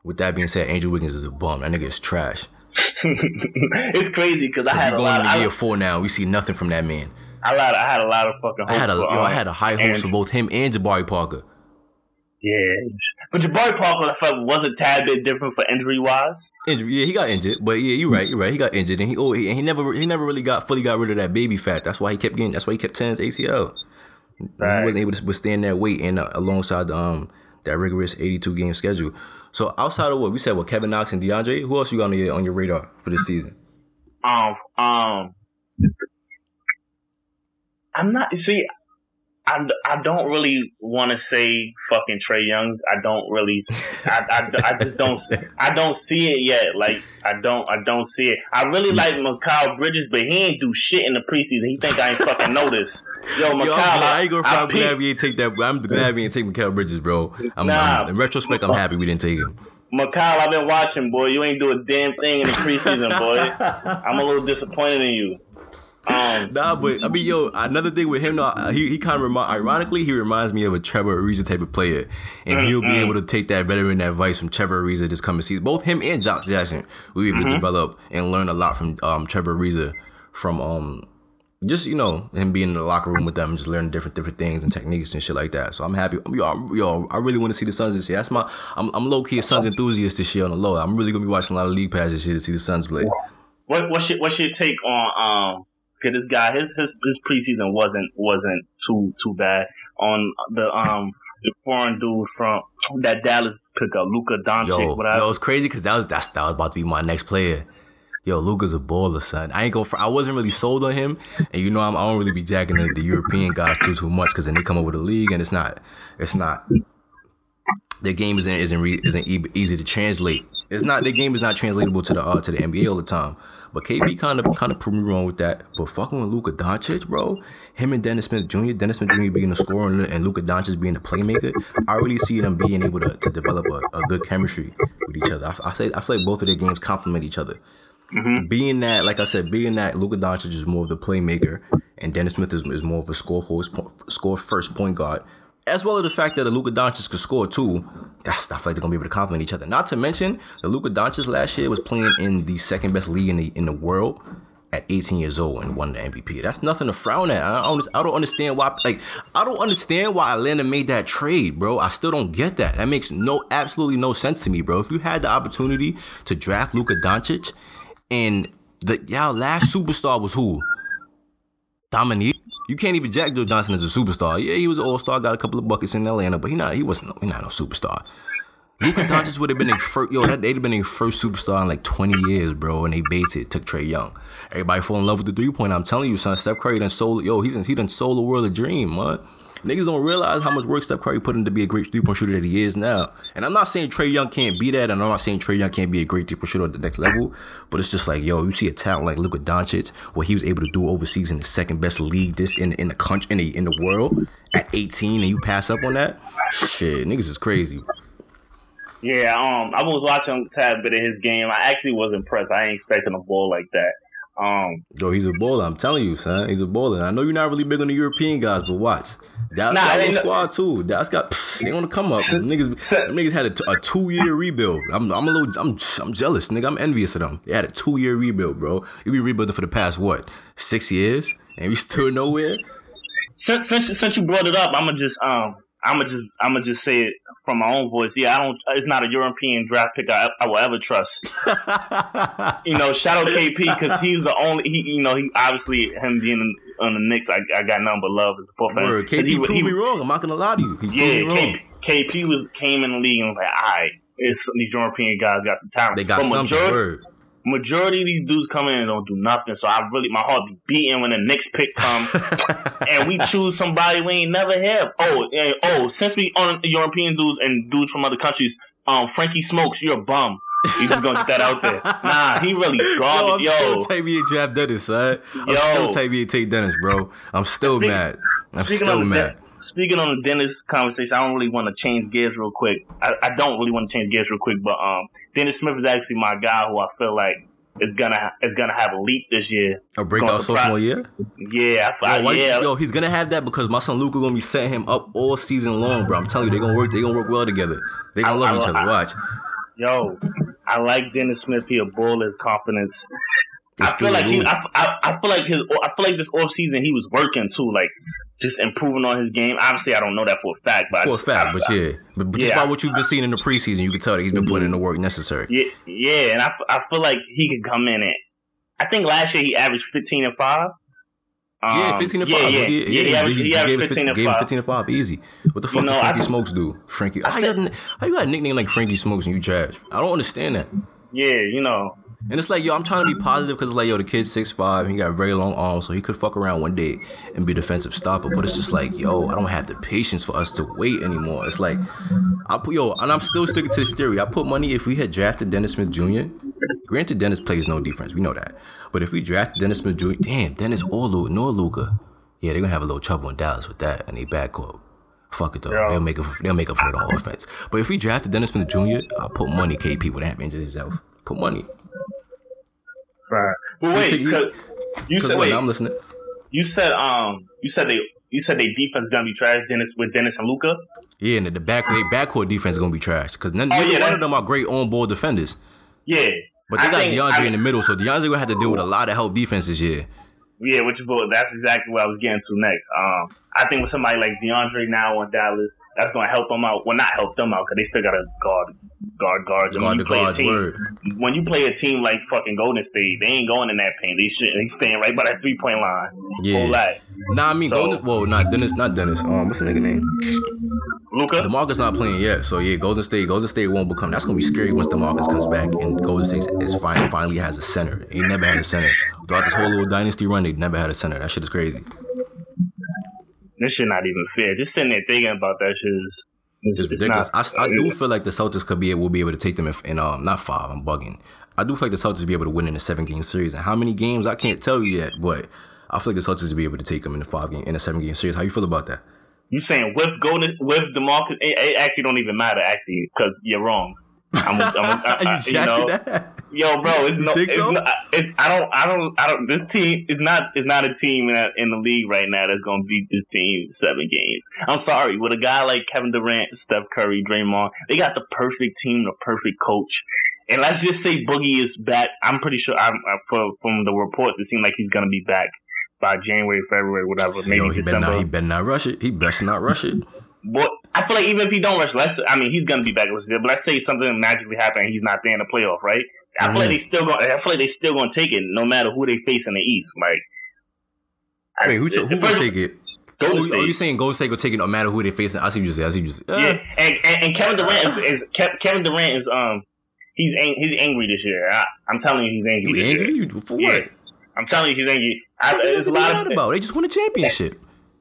With that being said, Andrew Wiggins is a bum. That nigga is trash. it's crazy because I had a going lot. I, year four now. We see nothing from that man. I, lot, I had a lot of fucking. I had a, hopes yo, for, I um, had a high hopes for both him and Jabari Parker. Yeah, but Jabari Parker I felt was a tad bit different for injury wise. Injury, yeah, he got injured, but yeah, you're right, you're right. He got injured, and he oh, he, and he never he never really got fully got rid of that baby fat. That's why he kept getting. That's why he kept tearing his ACL. Right. He wasn't able to withstand that weight and uh, alongside the, um that rigorous 82 game schedule. So outside of what we said, with Kevin Knox and DeAndre, who else you got on your on your radar for this season? Um, um, I'm not. See, I, I don't really want to say fucking Trae Young. I don't really. I, I, I just don't. I don't see it yet. Like I don't. I don't see it. I really mm. like Mikal Bridges, but he ain't do shit in the preseason. He think I ain't fucking noticed. Yo, Mikal, Yo, glad, I ain't gonna. I'm glad we ain't take that. I'm glad we ain't take Mikal Bridges, bro. I'm, Nah. I'm- in retrospect, I'm happy we didn't take him. Mikal, I've been watching, boy. You ain't do a damn thing in the preseason, boy. I'm a little disappointed in you. Um, Nah, but I mean, yo, another thing with him, though, he he kind of remind. Ironically, he reminds me of a Trevor Ariza type of player, and he'll be able to take that veteran advice from Trevor Ariza this coming season. Both him and Josh Jackson will be able to develop and learn a lot from um, Trevor Ariza from um just you know him being in the locker room with them, and just learning different different things and techniques and shit like that. So I'm happy. Yo, yo I really want to see the Suns this year. That's my. I'm, I'm low key a Suns enthusiast this year on the low. I'm really gonna be watching a lot of league passes this year to see the Suns play. what what's your what's your take on um? Cause this guy, his his his preseason wasn't wasn't too too bad. on the um the foreign dude from that Dallas pickup, Luka Doncic. Yo, whatever. yo, it's crazy because that was that's that was about to be my next player. Yo, Luka's a baller, son. I ain't go for. I wasn't really sold on him, and you know I'm, I don't really be jacking the, the European guys too too much because then they come over the league and it's not, it's not. the game isn't isn't re, isn't e- easy to translate. It's not the game is not translatable to the uh, to the NBA all the time. But KB kind of kind of proved me wrong with that. But fucking with Luka Doncic, bro, him and Dennis Smith Jr., Dennis Smith Jr. being the scorer and, and Luka Doncic being the playmaker, I really see them being able to, to develop a, a good chemistry with each other. I, I say I feel like both of their games complement each other. Mm-hmm. Being that, like I said, being that Luka Doncic is more of the playmaker and Dennis Smith is, is more of a score first, score first point guard, as well as the fact that the Luka Doncic could score too. That's I feel like they're gonna be able to complement each other. Not to mention, the Luka Doncic last year was playing in the second best league in the in the world at 18 years old and won the MVP. That's nothing to frown at. I don't, I don't understand why. Like I don't understand why Atlanta made that trade, bro. I still don't get that. That makes no absolutely no sense to me, bro. If you had the opportunity to draft Luka Doncic, and the y'all last superstar was who? Dominique. You can't even jack Joe Johnson as a superstar. Yeah, he was an all star, got a couple of buckets in Atlanta, but he not he wasn't he not no superstar. Luka Doncic would have been a first yo, that they'd have been a first superstar in like 20 years, bro, and they baited, took Trae Young. Everybody fall in love with the three point. I'm telling you, son, Steph Curry done sold yo, he's he done sold the world a dream, man. Niggas don't realize how much work Steph Curry put in to be a great three point shooter that he is now. And I'm not saying Trae Young can't be that, and I'm not saying Trae Young can't be a great three point shooter at the next level. But it's just like, yo, you see a talent like Luka Doncic, what he was able to do overseas in the second best league this in in the country in the in the world at 18, and you pass up on that. Shit, niggas is crazy. Yeah, um, I was watching a tad bit of his game. I actually was impressed. I ain't expecting a ball like that. Um, Yo, he's a baller. I'm telling you, son. He's a baller. I know you're not really big on the European guys, but watch. Dallas Nah, got a they little know- squad too. Dallas got pff, they want to come up. niggas, niggas had a, two year rebuild. I'm, I'm a little, I'm, I'm jealous, nigga. I'm envious of them. They had a two year rebuild, bro. You been rebuilding for the past what six years, and we still nowhere. since since since you brought it up, I'm gonna just um, I'm gonna just I'm gonna just say it from my own voice. Yeah, I don't. It's not a European draft pick I, I will ever trust. you know, shout out KP because he's the only. He, you know, he obviously him being on the Knicks. I, I got nothing but love as a fan. Word, KP he, proved he, me wrong. I'm not gonna lie to you. He Yeah. KP, KP was came in the league and was like, all right, it's these European guys got some talent. They got something. Majority, Word. Majority of these dudes come in and don't do nothing. So I really my heart be beating when the next pick come and we choose somebody we ain't never had. Oh, and, oh, since we on European dudes and dudes from other countries, um, Frankie Smokes, you're a bum. You just gonna get that out there. Nah, he really Yo, I'm garbage. Yo, still type me draft Dennis, son. I'm Yo. still me take Dennis, bro. I'm still mad. I'm still mad. Speaking on the Dennis conversation, I don't really want to change gears real quick. I, I don't really want to change gears real quick, but um, Dennis Smith is actually my guy who I feel like is gonna is gonna have a leap this year. A breakout sophomore year. Yeah, I, I, Yo, yeah. yo, he's gonna have that because my son Luka gonna be setting him up all season long, bro. I'm telling you, they gonna work. They gonna work well together. They gonna I- love each other. Watch. Yo, I like Dennis Smith. He a bull. His confidence. I feel like he. I, I, I feel like his. I feel like this off season he was working too, like just improving on his game. Obviously, I don't know that for a fact, but I For a fact, I- but yeah, but, but just Yeah. by what you've been seeing in the preseason, you can tell that he's been putting in the work necessary. Yeah, yeah, and I, I feel like he could come in at. I think last year he averaged fifteen and five. yeah, Um, 15 to yeah, 5. Yeah, Yeah, yeah, he averaged, he, he he averaged gave us 15 and gave five. 15 to 5 easy. What the fuck know, did Frankie th- Smokes do? Frankie, how you, got, how you got a nickname like Frankie Smokes and you trash? I don't understand that. Yeah, you know. And it's like, yo, I'm trying to be mm-hmm. positive because, like, yo, the kid's 6'5, he got very long arms, so he could fuck around one day and be defensive stopper. But it's just like, yo, I don't have the patience for us to wait anymore. It's like, I put, yo, and I'm still sticking to this theory. I put money if we had drafted Dennis Smith Jr. Granted, Dennis plays no defense, we know that. But if we drafted Dennis Smith Jr., damn, Dennis or Luka, nor Luka, yeah, they're gonna have a little trouble in Dallas with that and they backcourt. Fuck it though, Yeah. they'll make up. They'll make up for it on offense. But if we drafted Dennis Smith Jr., I'll put money. KP would have injured himself. Put money. Right. But wait, you- you said wait, I'm listening. you said um, you said they, you said they defense is gonna be trash. Dennis with Dennis and Luka. Yeah, and the back their backcourt defense is gonna be trash because none Oh, yeah, one of them are great on ball defenders. Yeah, But they I got think- DeAndre I- in the middle, so DeAndre gonna have to deal with a lot of help defense this year. Yeah, which what that's exactly what I was getting to next. Um, I think with somebody like DeAndre now on Dallas, that's going to help them out. Well, not help them out because they still got to guard, guard, guard. Guard when the you play a team, word. when you play a team like fucking Golden State, they ain't going in that paint. They should. They staying right by that three point line. Yeah. Whole lot. Nah, I mean, So- Golden. Well, not Dennis. Not Dennis. Um, what's the nigga name? Luka. Demarcus not playing yet, so yeah, Golden State. Golden State won't become. That's gonna be scary once Demarcus comes back and Golden State is finally finally has a center. He never had a center throughout this whole little dynasty run. They never had a center. That shit is crazy. This shit not even fair. Just sitting there thinking about that shit is It's it's ridiculous. not- I, I do feel like the Celtics could be able, will be able to take them in, in um not five. I'm bugging. I do feel like the Celtics will be able to win in a seven game series. And how many games I can't tell you yet, but I feel like the Celtics will be able to take them in a five game in a seven game series. How you feel about that? You saying with Golden with Demarcus? It, it actually don't even matter actually because you're wrong. I'm, a, I'm a, I, you I, you jacking know, that? yo, bro, it's no, it's so? not, it's, I don't, I don't, I don't. This team is not, is not a team in, in the league right now that's gonna beat this team seven games. I'm sorry, with a guy like Kevin Durant, Steph Curry, Draymond, they got the perfect team, the perfect coach. And let's just say Boogie is back. I'm pretty sure. I'm uh, for, from the reports, it seems like he's gonna be back by January, February, whatever, maybe Yo, he better December. not. He better not rush it. He best not rush it. But I feel like even if he don't rush, let's I mean he's gonna be back. But let's say something magically happened and he's not there in the playoff, right? I feel like Mhm. they still going. I feel like they still gonna take it no matter who they face in the East. Like, I- Wait, who, t- who first- will take it? Golden State. are you saying Golden State will take it no matter who they face? I see what you say. I see what you say. Uh, yeah, and, and, and Kevin Durant is, is Kevin Durant is um he's ang- he's angry this year. I, I'm telling you, he's angry. You angry? Year. For Yeah. I'm telling you, he's angry. I, What there's a lot of about? They just won a championship.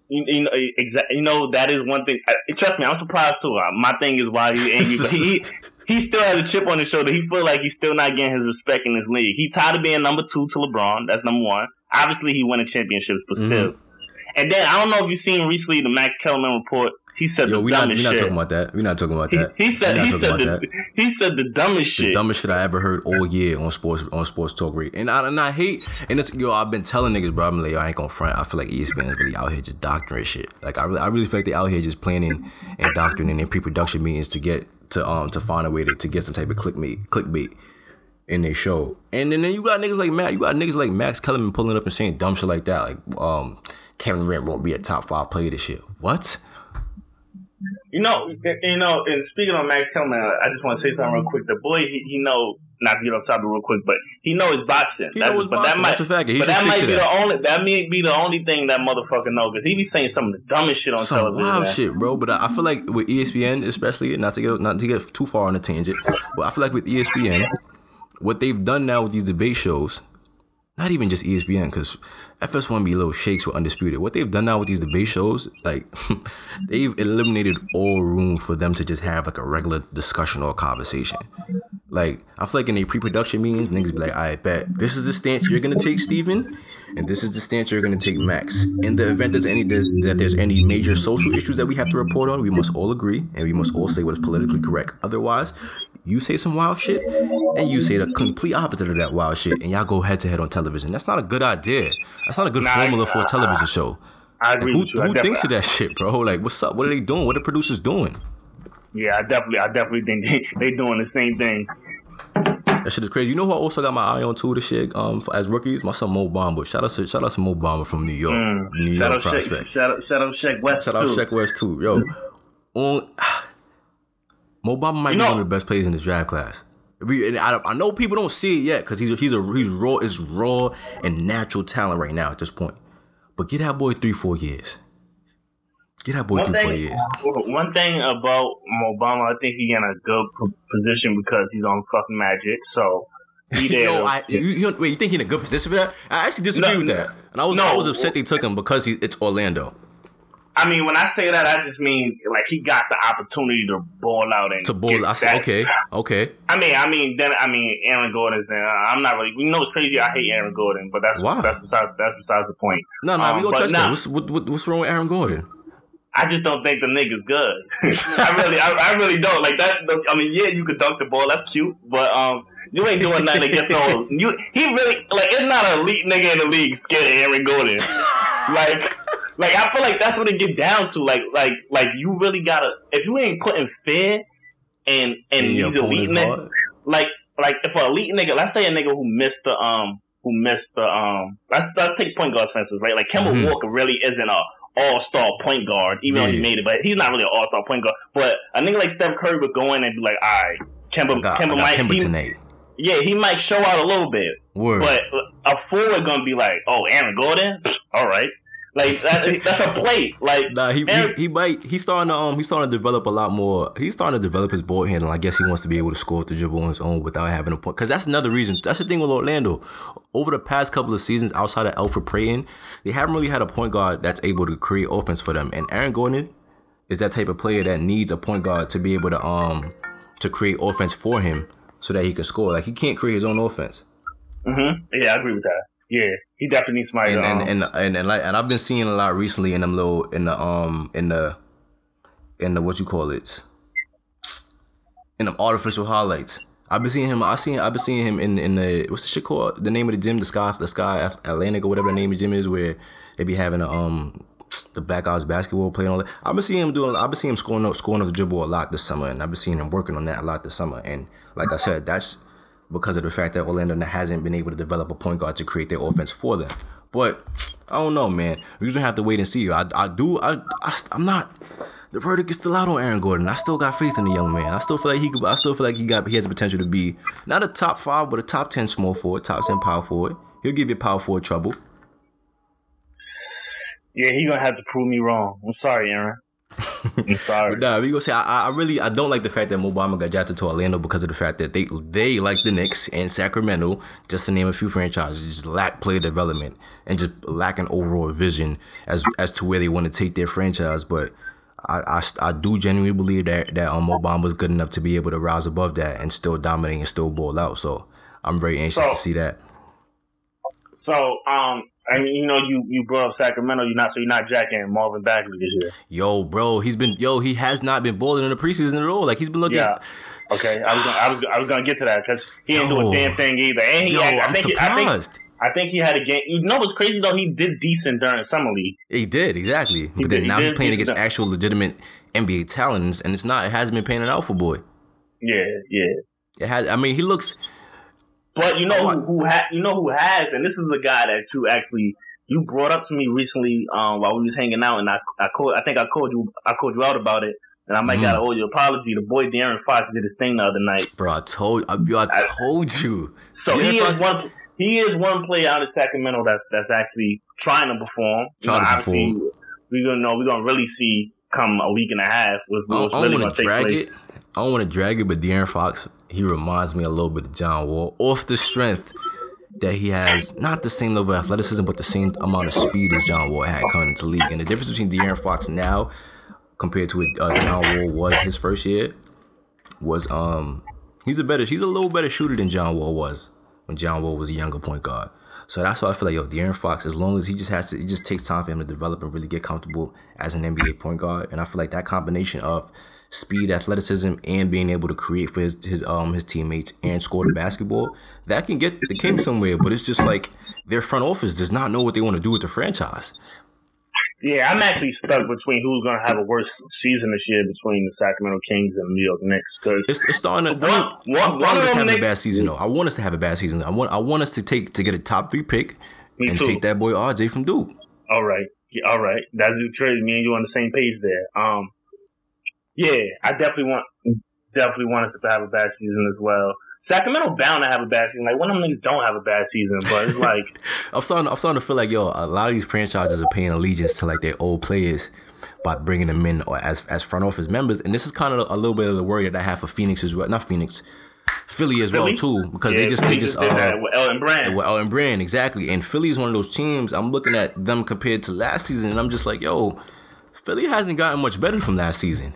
You, you know, exactly. You know that is one thing. I, trust me, I'm surprised too. Uh, my thing is why he's angry, but he he still has a chip on his shoulder. He feel like he's still not getting his respect in this league. He tired of being number two to LeBron. That's number one. Obviously, he won a championships, but Mhm. still. And then I don't know if you've seen recently the Max Kellerman report. He said Yo, the we not dumbest not shit. talking about that. We not talking about he, that. he said he said the, he said the dumbest the shit. dumbest shit I ever heard all year on sports on sports talk rate. And I and I hate and it's yo, I've been telling niggas, bro, I'm like, yo, I ain't gonna front. I feel like ESPN is really out here just doctoring shit. Like I really I really feel like they out here just planning and doctoring in pre-production meetings to get to um to find a way to, to get some type of clickbait clickbait in their show. And then, then you got niggas like Matt, you got niggas like Max Kellerman pulling up and saying dumb shit like that. Like um Kevin Durant won't be a top five player this year. What? You know, you know. And speaking of Max Kellerman, I just want to say something real quick. The boy, he, he know not to get off topic real quick, but he know his boxing. He That- know but boxing. That might, That's a fact. But that might be that. the only. That may be the only thing that motherfucker know because he be saying some of the dumbest shit on some television. wild man. shit, bro. But I, I feel like with ESPN, especially not to get not to get too far on a tangent, but I feel like with ESPN, what they've done now with these debate shows, not even just ESPN, because FS1 be little shakes with undisputed. What they've done now with these debate shows, like they've eliminated all room for them to just have like a regular discussion or conversation. Like I feel like in a pre-production meetings, niggas be like, "I bet this is the stance you're gonna take, Steven, and this is the stance you're gonna take, Max. In the event there's any there's, that there's any major social issues that we have to report on, we must all agree and we must all say what is politically correct. Otherwise, you say some wild shit and you say the complete opposite of that wild shit, and y'all go head to head on television. That's not a good idea. That's not a good Nah, formula for a television show. I Like, agree who with you. I who definitely- thinks of that shit, bro? Like, what's up? What are they doing? What are producers doing? Yeah, I definitely, I definitely think they, they doing the same thing. That shit is crazy. You know who I also got my eye on too? This shit um for- as rookies, my son Mo Bamba. Shout out to shout out to Mo Bamba from New York, New Mm. Shout York out, Shaq, prospect. shout out, shout out, Shaq West Shout out too. Shaq West too. Yo, on Mo Bamba might You be know- one of the best players in this draft class. And I, I know people don't see it yet because he's a, he's a he's raw is raw and natural talent right now at this point. But get that boy three four years. Get that boy three thing, years. one thing about Obama, I think he in a good position because he's on fucking Magic. So. Yo, I, you, you, wait, you think he's in a good position for that? I actually disagree No, with that, and I was no. I was upset they took him because he, it's Orlando. I mean, when I say that, I just mean like he got the opportunity to ball out and To ball, get I said okay, okay. I mean, I mean, then I mean, Aaron Gordon's there. I'm not really. You know, it's crazy. I hate Aaron Gordon, but that's that's besides that's besides the point. No, no, Um, we gonna touch nah. that. What's what, what, what's wrong with Aaron Gordon? I just don't think the nigga's good. I really, I, I really don't like that. I mean, yeah, you could dunk the ball, that's cute, but um, you ain't doing nothing against no. You, he really like it's not an elite nigga in the league scared of Aaron Gordon. like, like I feel like that's what it get down to. Like, like, like you really gotta if you ain't putting fear and and In these elite niggas, like, like if an elite nigga, let's say a nigga who missed the um. Who missed the um? Let's let's take point guard for instance, right? Like Kemba Mhm. Walker really isn't a all star point guard, even though he made it, but he's not really an all star point guard. But a nigga like Steph Curry would go in and be like, all right, Kemba, I got, Kemba might, Kemba he- tonight. yeah, he might show out a little bit, Word. but a forward gonna be like, oh, Aaron Gordon, all right. Like that, that's a plate. Like Nah, he, he he might he's starting to um he's starting to develop a lot more. He's starting to develop his ball handling. I guess he wants to be able to score with the dribble on his own without having a point. Because that's another reason. That's the thing with Orlando. Over the past couple of seasons, outside of Elfrid Payton, they haven't really had a point guard that's able to create offense for them. And Aaron Gordon is that type of player that needs a point guard to be able to um to create offense for him so that he can score. Like he can't create his own offense. Mhm. Yeah, I agree with that. Yeah, he definitely needs somebody. and to, um, and, and and and like and I've been seeing a lot recently in them little in the um in the in the what you call it in the artificial highlights. I've been seeing him. I seen. I've been seeing him in in the what's the shit called? The name of the gym, the Sky, the Sky Atlantic or whatever the name of the gym is, where they be having a um the Black Ops basketball play and all that. I've been seeing him doing. I've been seeing him scoring up scoring up the dribble a lot this summer, and I've been seeing him working on that a lot this summer. And like I said, that's because of the fact that Orlando hasn't been able to develop a point guard to create their offense for them. But I don't know, man. We're just gonna have to wait and see. I, I do. I, I I'm not. The verdict is still out on Aaron Gordon. I still got faith in the young man. I still feel like he could. I still feel like he got. He has the potential to be not a top five, but a top ten small forward, top ten power forward. He'll give you power forward trouble. yeah, he gonna have to prove me wrong. I'm sorry, Aaron. I'm sorry. But nah, we gonna say I, I really I don't like the fact that Mo Bamba got drafted to Orlando because of the fact that they they like the Knicks and Sacramento, just to name a few franchises, just lack player development and just lack an overall vision as as to where they want to take their franchise. But I, I, I do genuinely believe that that um Obama's good enough to be able to rise above that and still dominate and still ball out. So I'm very anxious So- to see that. So, um, I mean, you know, you you brought up Sacramento. You're not so you're not jacking Marvin Bagley this year. Yo, bro, he's been yo he has not been balling in the preseason at all. Like he's been looking. Yeah. Okay, I was gonna, I was I was gonna get to that because he didn't do a damn thing either. And he, Yo, I I'm think he- I think surprised. I think he had a game. You know what's crazy though? He did decent during summer league. He did exactly, but did- then he now he's playing against done. actual legitimate NBA talents, and it's not. It hasn't been panning out for boy. Yeah, yeah. It has. I mean, he looks. But you know who, who ha- you know who has, and this is a guy that you actually you brought up to me recently um, while we was hanging out, and I I called I think I called you I called you out about it, and I might gotta owe you an apology. The boy De'Aaron Fox did his thing the other night, Bro, I told. I, yo, I told you. so De'Aaron he Fox- is one he is one player out of Sacramento that's that's actually trying to perform. You Trying to obviously, we're gonna know we're gonna really see come a week and a half what's, I what's really want gonna take drag place. it. I don't want to drag it, but De'Aaron Fox, he reminds me a little bit of John Wall, off the strength that he has not the same level of athleticism, but the same amount of speed as John Wall had coming into league. And the difference between De'Aaron Fox now compared to what uh, John Wall was his first year was um he's a better he's a little better shooter than John Wall was when John Wall was a younger point guard. So that's why I feel like yo, De'Aaron Fox, as long as he just has to, it just takes time for him to develop and really get comfortable as an NBA point guard. And I feel like that combination of speed, athleticism, and being able to create for his his um his teammates and score the basketball, that can get the Kings somewhere. But it's just like their front office does not know what they want to do with the franchise. Yeah, I'm actually stuck between who's gonna have a worse season this year between the Sacramento Kings and the New York Knicks because It's, it's starting to. One- one- I'm one of with us having a bad season though. I want us to have a bad season. I want I want us to take to get a top three pick Me and too. take that boy RJ from Duke. All right. Yeah, all right. That's crazy. Me and you on the same page there. Um, yeah, I definitely want, definitely want us to have a bad season as well. Sacramento bound to have a bad season. Like one of them niggas don't have a bad season, but it's like, I'm starting. I'm starting to feel like yo, a lot of these franchises are paying allegiance to like their old players by bringing them in or as as front office members, and this is kind of a little bit of the worry that I have for Phoenix as well. Not Phoenix, Philly as Philly? well too, because yeah, they just they just did uh, with Elton Brand. Well, and Brand exactly, and Philly is one of those teams. I'm looking at them compared to last season, and I'm just like, yo, Philly hasn't gotten much better from last season.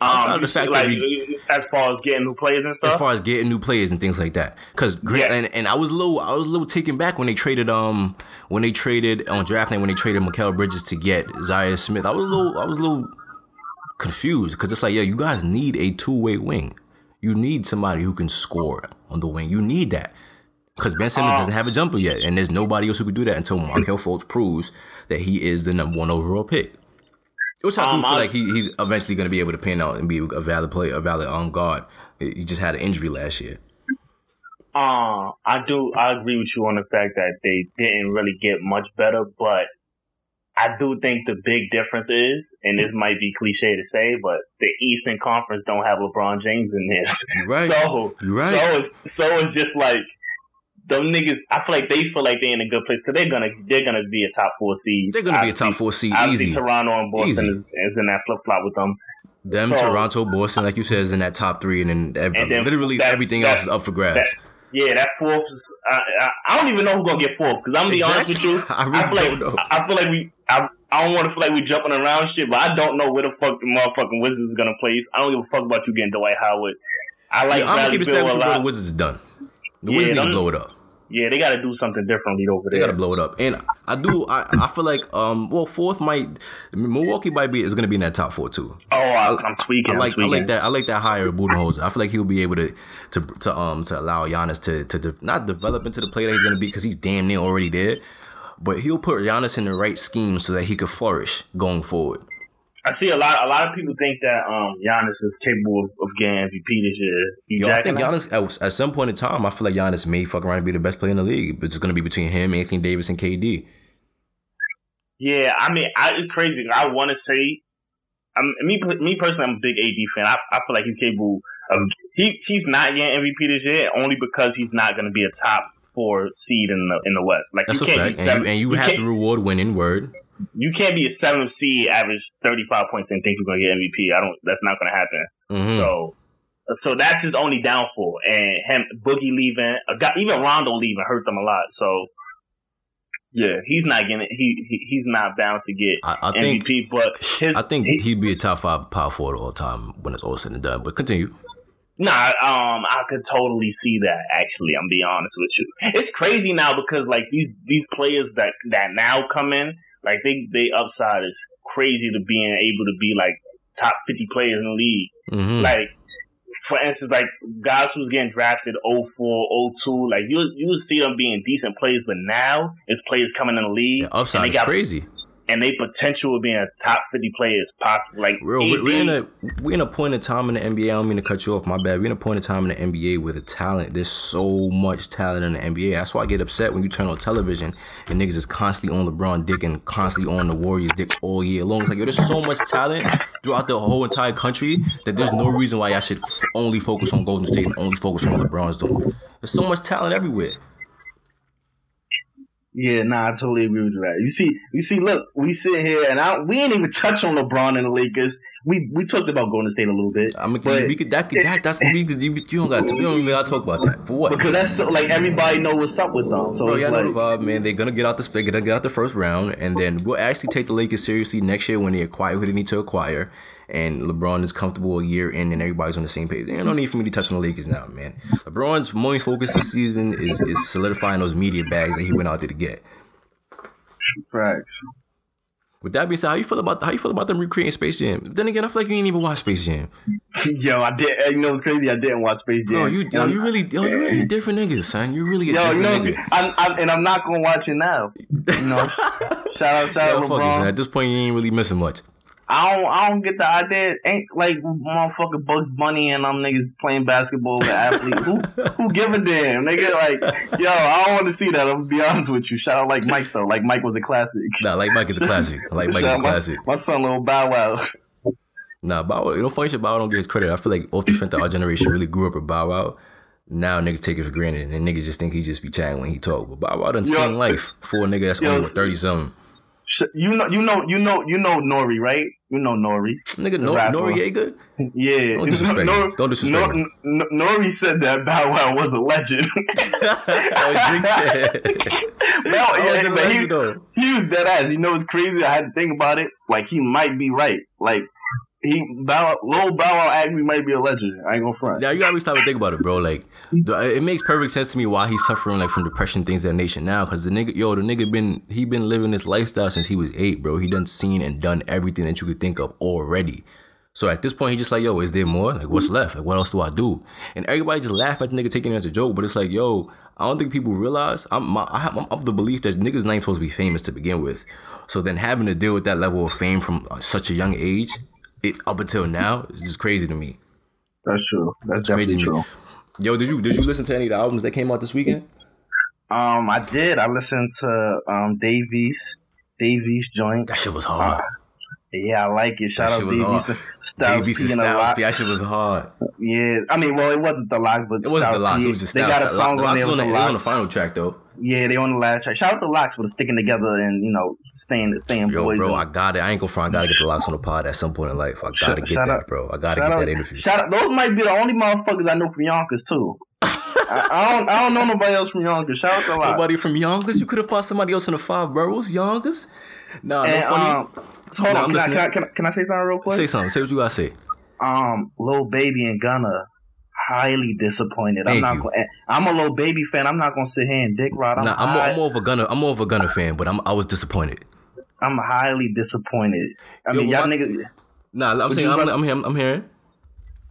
Um, the fact see, that like we- as far as getting new players and stuff. as far as getting new players and things like that. Because Yeah. and, and I was a little I was a little taken back when they traded um when they traded on draft night when they traded Mikal Bridges to get Zhaire Smith. I was a little I was a little confused because it's like yeah you guys need a two way wing. You need somebody who can score on the wing. You need that. Because Ben Simmons Um, doesn't have a jumper yet, and there's nobody else who could do that until Markelle Fultz proves that he is the number one overall pick. Which I do Um, feel I- like he, he's eventually going to be able to pan out and be a valid player, a valid on guard. He just had an injury last year. Uh, I do. I agree with you on the fact that they didn't really get much better, but I do think the big difference is, and this might be cliche to say, but the Eastern Conference don't have LeBron James in this. Right. So, right. so it's so it's just like them niggas. I feel like they feel like they're in a good place because they're gonna they're gonna be a top four seed. They're gonna be a top four seed Obviously, easy. Toronto and Boston is, is in that flip flop with them. Them, So- Toronto, Boston, like you said, is in that top three, and then, And then literally that- everything that- else is up for grabs. that- Yeah, that fourth is. I, I, I don't even know who's gonna get fourth because I'm gonna be honest with you. I really feel like don't know. I feel like we. I, I don't want to feel like we jumping around shit, but I don't know where the fuck the motherfucking Wizards is gonna place. I don't give a fuck about you getting Dwight Howard. I like I'm gonna keep it Beal saying a with you. The Wizards is done. The Yeah, Wizards need to blow it up. Yeah, they got to do something differently over there. They gotta blow it up. And I do. I, I feel like um. Well, fourth might Milwaukee might be is gonna be in that top four too. oh, I, I'm tweaking. I like I like that I like that hire Budenholzer. I feel like he'll be able to to to um to allow Giannis to to de- not develop into the player that he's gonna be because he's damn near already there. But he'll put Giannis in the right scheme so that he could flourish going forward. I see a lot. A lot of people think that um Giannis is capable of, of getting MVP this year. You Yo, I think? Giannis at, at some point in time, I feel like Giannis may fuck around and be the best player in the league. But it's gonna be between him, Anthony Davis, and KD. Yeah, I mean, I, it's crazy. I want to say, I'm, me, me personally, I'm a big AD fan. I, I feel like he's capable of. He he's not getting MVP this year only because he's not going to be a top four seed in the in the West. Like That's you a can't fact. And you, and you, have to reward winning. Word. You can't be a seventh seed, average thirty five points, and think you're going to get MVP. I don't. That's not going to happen. Mhm. So. So that's his only downfall, and him Boogie leaving, a guy, even Rondo leaving hurt them a lot. So, yeah, he's not getting he, he he's not bound to get I, I think MVP, but his I think he- he'd be a top five power forward all time when it's all said and done. But continue. Nah, um, I could totally see that. Actually, I'm being honest with you. It's crazy now because like these these players that that now come in, like they they upside is crazy to being able to be like top 50 players in the league. hmm Like for instance, like guys who's getting drafted 04, 02, like you you see them being decent players, but now it's players coming in the league Yeah, upside and they is got crazy. And they potential of being a top 50 player is possible. Like Real, we're, we're in a we're in a point in time in the NBA. I don't mean to cut you off. My bad. We're in a point in time in the NBA where the talent. There's so much talent in the NBA. That's why I get upset when you turn on television and niggas is constantly on LeBron dick and constantly on the Warriors dick all year long. It's like yo, there's so much talent throughout the whole entire country that there's no reason why I should only focus on Golden State and only focus on what LeBron's doing. There's so much talent everywhere. Yeah, nah, I totally agree with you. Right. You see, you see, look, we sit here and I, we ain't even touch on LeBron and the Lakers. We we talked about Golden State a little bit. I mean, But- we could that could that that's we, you, you don't got you don't even got to talk about that for what? because that's so, like everybody know what's up with them. So Bro, y'all like, know the vibe, man. They're gonna get out the they're gonna get out the first round, and then we'll actually take the Lakers seriously next year when they acquire who they need to acquire. And LeBron is comfortable a year in, and everybody's on the same page. There's no need for me to touch on the Lakers now, man. LeBron's main focus this season is, is solidifying those media bags that he went out there to get. facts. With that being said, how you feel about how you feel about them recreating Space Jam? Then again, I feel like you didn't even watch Space Jam. Yo, I did. You know what's crazy? I didn't watch Space Jam. Yo, you yo, you really yo, you really a different niggas, son. You really a Yo, you know, nigga. I'm, I'm, and I'm not gonna watch it now. You know, shout out, shout Yo, out, it. LeBron. At this point, you ain't really missing much. I don't, I don't get the idea. Ain't like motherfucking Bugs Bunny and them niggas playing basketball with athletes. who, who give a damn, nigga? Like, yo, I don't want to see that. I'm gonna be honest with you. Shout out like Mike though. Like Mike was a classic. Nah, like Mike is a classic. Like Mike is a out my- classic. My, son, little Bow Wow. Nah, Bow Wow, you know, funny shit, Bow Wow don't get his credit. I feel like off the of our generation really grew up with Bow Wow. Now niggas take it for granted and niggas just think he just be chatting when he talk. But Bow Wow done Yo. seen life for a nigga that's Yo, only 30 something. You know, you know, you know, you know Nori, right? You know Nori. Nigga, no, rapper. Noreaga? Yeah. Don't disrespect Nor- Don't disrespect Nor- N- Nori said that Bow Wow was a legend. oh, drink I yeah, wasn't but he, he was dead ass. You know it's crazy? I had to think about it. Like he might be right. Like he Bow Lil Bow Wow actually might be a legend. I ain't gonna front. Now you gotta stop and think about it, bro. Like, it makes perfect sense to me why he's suffering like from depression, things that nation now. Cause the nigga, yo, the nigga been he been living this lifestyle since he was eight, bro. He done seen and done everything that you could think of already. So at this point, he just like, yo, is there more? Like, what's left? Like, what else do I do? And everybody just laugh at the nigga taking it as a joke, but it's like, yo, I don't think people realize. I'm my, I have, I'm of the belief that niggas not even supposed to be famous to begin with. So then having to deal with that level of fame from such a young age, it up until now, is just crazy to me. That's true. That's Crazy definitely true. Yo, did you did you listen to any of the albums that came out this weekend? Um, I did. I listened to um Dave East, Davies joint. That shit was hard. Yeah, I like it. Shout That out Dave East. Styles Dave East speaking a Styles, that shit was hard. Yeah, I mean, well, it wasn't the LOX, but It wasn't the LOX. P. It was just they got a song LOX on there the the, on the final track though. Yeah, they on the last track. Shout out the LOX for sticking together and you know staying staying Yo, boys. bro, I got it. I ain't gonna front. I gotta get the LOX on the pod at some point in life. I gotta get shout that, out- bro. I gotta shout get out, that interview. Shout out, those might be the only motherfuckers I know from Yonkers too. I, I don't I don't know nobody else from Yonkers. Shout out to LOX. Nobody from Yonkers. You could have found somebody else in the five boroughs. Yonkers. Nah, And, no funny. um, hold Nah, on, I'm can I, can, I, can, I, can I say something real quick? say something. Say what you gotta say. um, Lil Baby and Gunna, highly disappointed. Thank I'm not. Gonna, I'm a little Baby fan. I'm not gonna sit here and dick rod. I'm, Nah, I'm, more, high- I'm more of a Gunna. I'm more of a Gunna fan, but I'm I was disappointed. I'm highly disappointed. I Yo, mean, y'all what- niggas. Nah, I'm saying I'm, like- I'm, hearing, I'm hearing.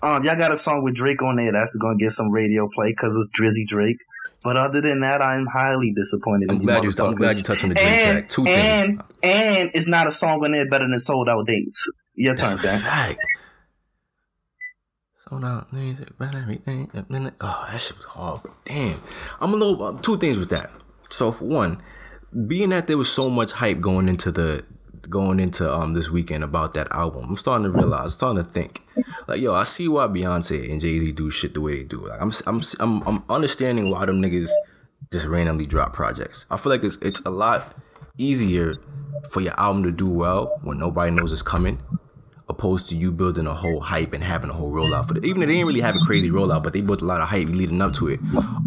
Um, y'all got a song with Drake on there that's gonna get some radio play because it's Drizzy Drake. But other than that, I'm highly disappointed. I'm glad you. I'm glad you touched on the Drake and, track. Two and, things. And it's not a song on there better than sold out dates. Your That's turn, a So now, everything. Oh, that shit was. Damn. I'm a little. uh, Two things with that. So for one, being that there was so much hype going into the going into um this weekend about that album, I'm starting to realize, starting to think, like, yo, I see why Beyonce and Jay Z do shit the way they do. Like, I'm I'm I'm I'm understanding why them niggas just randomly drop projects. I feel like it's it's a lot easier for your album to do well when nobody knows it's coming opposed to you building a whole hype and having a whole rollout for it. Even if they didn't really have a crazy rollout, but they built a lot of hype leading up to it,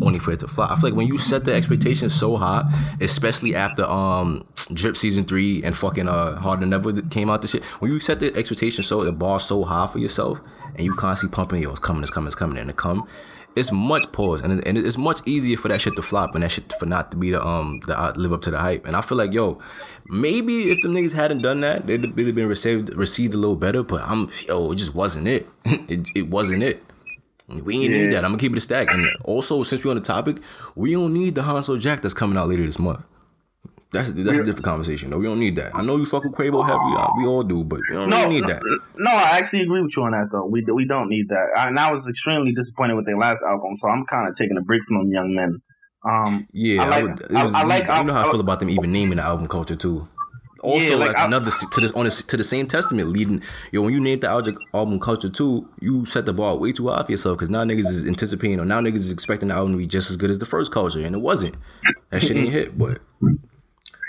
only for it to fly. I feel like when you set the expectations so high, especially after um Drip season three and fucking uh Harder Than Ever came out this shit, when you set the expectation so the bar so high for yourself and you constantly pumping, yo, it's coming, it's coming, it's coming, and it come. It's much pause, and, it- and it's much easier for that shit to flop and that shit for not to be the um the uh, live up to the hype. And I feel like yo, maybe if the niggas hadn't done that, they'd, they'd have been received received a little better. But I'm yo, it just wasn't it. it, it wasn't it. We ain't need that. I'm gonna keep it a stack. And also, since we're on the topic, we don't need the Huncho Jack that's coming out later this month. That's that's a different conversation. though. we don't need that. I know you fuck with Quavo heavy. uh, We all do, but we don't No, need no, that. no, I actually agree with you on that though. We we don't need that. And I was extremely disappointed with their last album, so I'm kind of taking a break from them young men. Um, Yeah, I I, like- would. It I- I like- You know how I, I- feel about them even naming the album culture too. Also, Yeah, like, like I- another to this on this, to the same testament, leading yo when you named the album, album culture too, you set the bar way too high for yourself because now niggas is anticipating or now niggas is expecting the album to be just as good as the first culture, and it wasn't. That shit ain't hit, but it is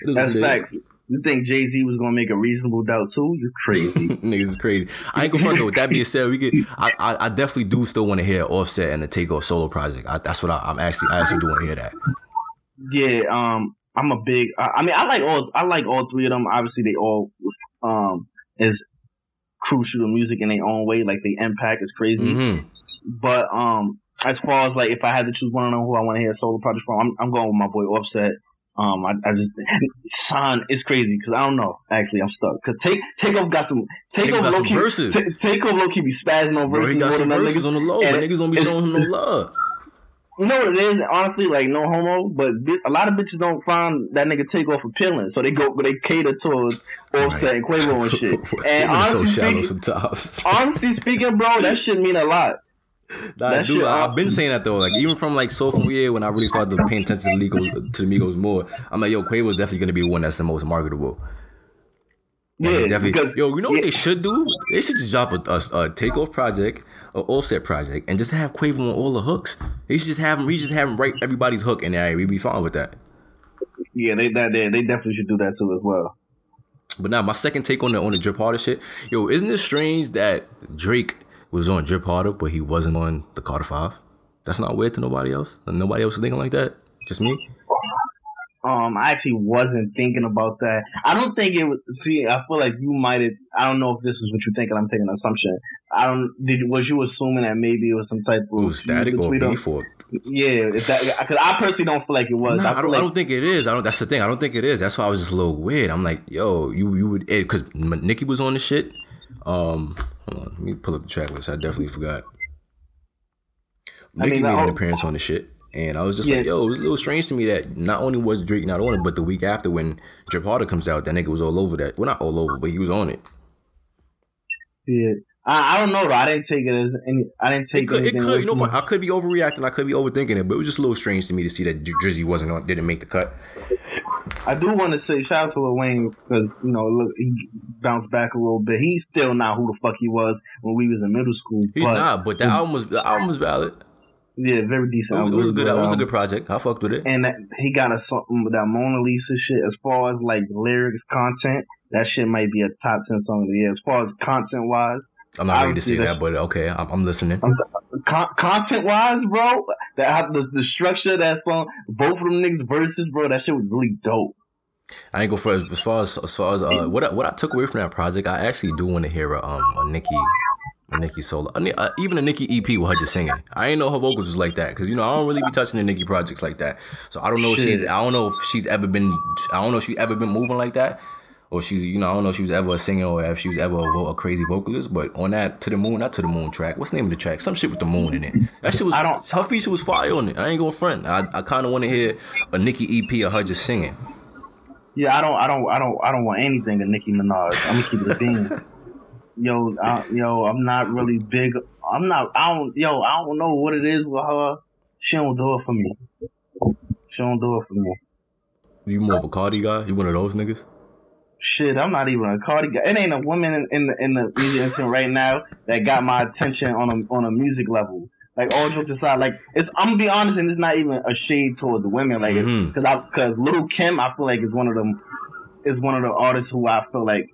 that's facts. You think Jay Z was gonna make a reasonable doubt too? You're crazy. Niggas is crazy. I ain't gonna front though. With that being said, we could. I, I, I definitely do still want to hear Offset and the Takeoff solo project. I, that's what I, I'm actually. I actually do want to hear that. yeah, um, I'm a big. I, I mean, I like all. I like all three of them. Obviously, they all um is crucial to music in their own way. Like the impact is crazy. hmm But um, as far as like if I had to choose one of them who I want to hear a solo project from, I'm, I'm going with my boy Offset. Um, I, I just Sean, it's crazy because I don't know. Actually, I'm stuck because take Takeoff got some Takeoff got low key verses. Ta- Takeoff low key be spazzing on Bro, verses got more some than them niggas. on the low, and niggas gonna be showing him no love. You know what it is? Honestly, like no homo, but a lot of bitches don't find that nigga take Takeoff appealing, so they go, they cater towards Offset and Quavo and shit. And so honestly shallow speaking, honestly speaking, bro, that shit mean a lot. Nah, dude, I've been saying that though. Like even from like sophomore year when I really started to pay attention to the Migos, to the Migos more, I'm like, yo, Quavo's definitely gonna be the one that's the most marketable. Like, Yeah, definitely. because yo, you know what yeah, they should do? They should just drop a, a, a takeoff project, a offset project, and just have Quavo on all the hooks. They should just have him. We just have him write everybody's hook, and yeah, we'd be fine with that. yeah, they that they, they definitely should do that too as well. But now my second take on the on the drip harder shit. Yo, isn't it strange that Drake was on drip harder, but he wasn't on the Carter Five? That's not weird to nobody else. Nobody else is thinking like that. Just me. Um, I actually wasn't thinking about that. I don't think it was. See, I feel like you might have. I don't know if this is what you're thinking. I'm taking an assumption. I don't. Did was you assuming that maybe it was some type of It was static or between them? beef or Yeah, because I personally don't feel like it was. Nah, I I, don't, like I don't think it is. I don't. That's the thing. I don't think it is. That's why I was just a little weird. I'm like, yo, you you would because Nicki was on the shit. Um, hold on, let me pull up the track list. I definitely forgot. I mean, made an appearance on the shit, and I was just like, yo, it was a little strange to me that not only was Drake not on it, but the week after when Drip Harder comes out, that nigga was all over that. Well, not all over, but he was on it. yeah. I, I don't know though. I didn't take it as any. I didn't take It could, it could, you know? I could be overreacting. I could be overthinking it, but it was just a little strange to me to see that Drizzy wasn't on, didn't make the cut. I do want to say shout out to Lil Wayne because you know look he bounced back a little bit. He's still not who the fuck he was when we was in middle school. He's but, not, but the album was the album was valid. Yeah, very decent. It was, it was a good. It was a um, good project. I fucked with it. And that, he got a something with um, that Mona Lisa shit. As far as like lyrics, content, that shit might be a top ten song of the year. As far as content wise, I'm not ready to say that, that's- but okay, I'm, I'm listening. con- content wise, bro, that the, the structure of that song, both of them niggas verses, bro, that shit was really dope. I ain't go for as far as as far as uh, what I, what I took away from that project. I actually do want to hear a um a Nicki a Nicki solo, a, uh, even a Nicki EP with her just singing. I ain't know her vocals was like that because you know I don't really be touching the Nicki projects like that. So I don't know if she's I don't know if she's ever been I don't know if she ever been moving like that. Or she's, you know, I don't know if she was ever a singer or if she was ever a, vo- a crazy vocalist. But on that "To the Moon," not "To the Moon" track, what's the name of the track? Some shit with the moon in it. That shit was. I don't- Her feature was fire on it. I ain't gonna front. I, I kind of want to hear a Nicki EP of her just singing. Yeah, I don't, I don't, I don't, I don't want anything to Nicki Minaj. I'm gonna keep it a bean. yo, I, yo, I'm not really big. I'm not. I don't. Yo, I don't know what it is with her. She don't do it for me. She don't do it for me. You more of a Cardi guy? You one of those niggas? Shit, I'm not even a Cardi guy. It ain't a woman in, in the in the music industry right now that got my attention on a on a music level. Like all jokes aside, like it's I'm gonna be honest, and it's not even a shade towards the women, like because I because Little Kim, I feel like is one of them is one of the artists who I feel like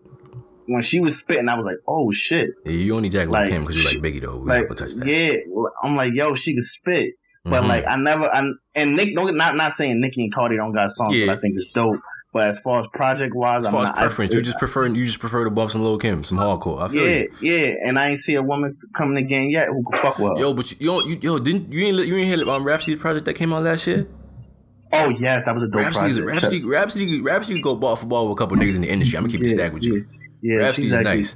when she was spitting, I was like, oh shit, Yeah, you only jack Like, like Kim because you like Biggie though. We like touch that. yeah, I'm like yo, she could spit, but Mhm. like I never, I, and Nick, don't not not saying Nicki and Cardi don't got songs, Yeah. but I think it's dope. But as far as project wise, as I'm far as not, preference, I, you just prefer you just prefer to bump some Lil Kim, some hardcore. I feel Yeah, you. yeah, and I ain't see a woman coming again yet who can fuck her. Yo, but you, you don't, you, yo, didn't you ain't you ain't hear um Rapsody's project that came out last year? Oh yes, that was a dope Rapsody's project. Rapsody, Rapsody, Rapsody go ball for ball with a couple niggas in the industry. I'm gonna keep it Yeah, stacked with you. Yeah, yeah Rapsody she's is actually nice.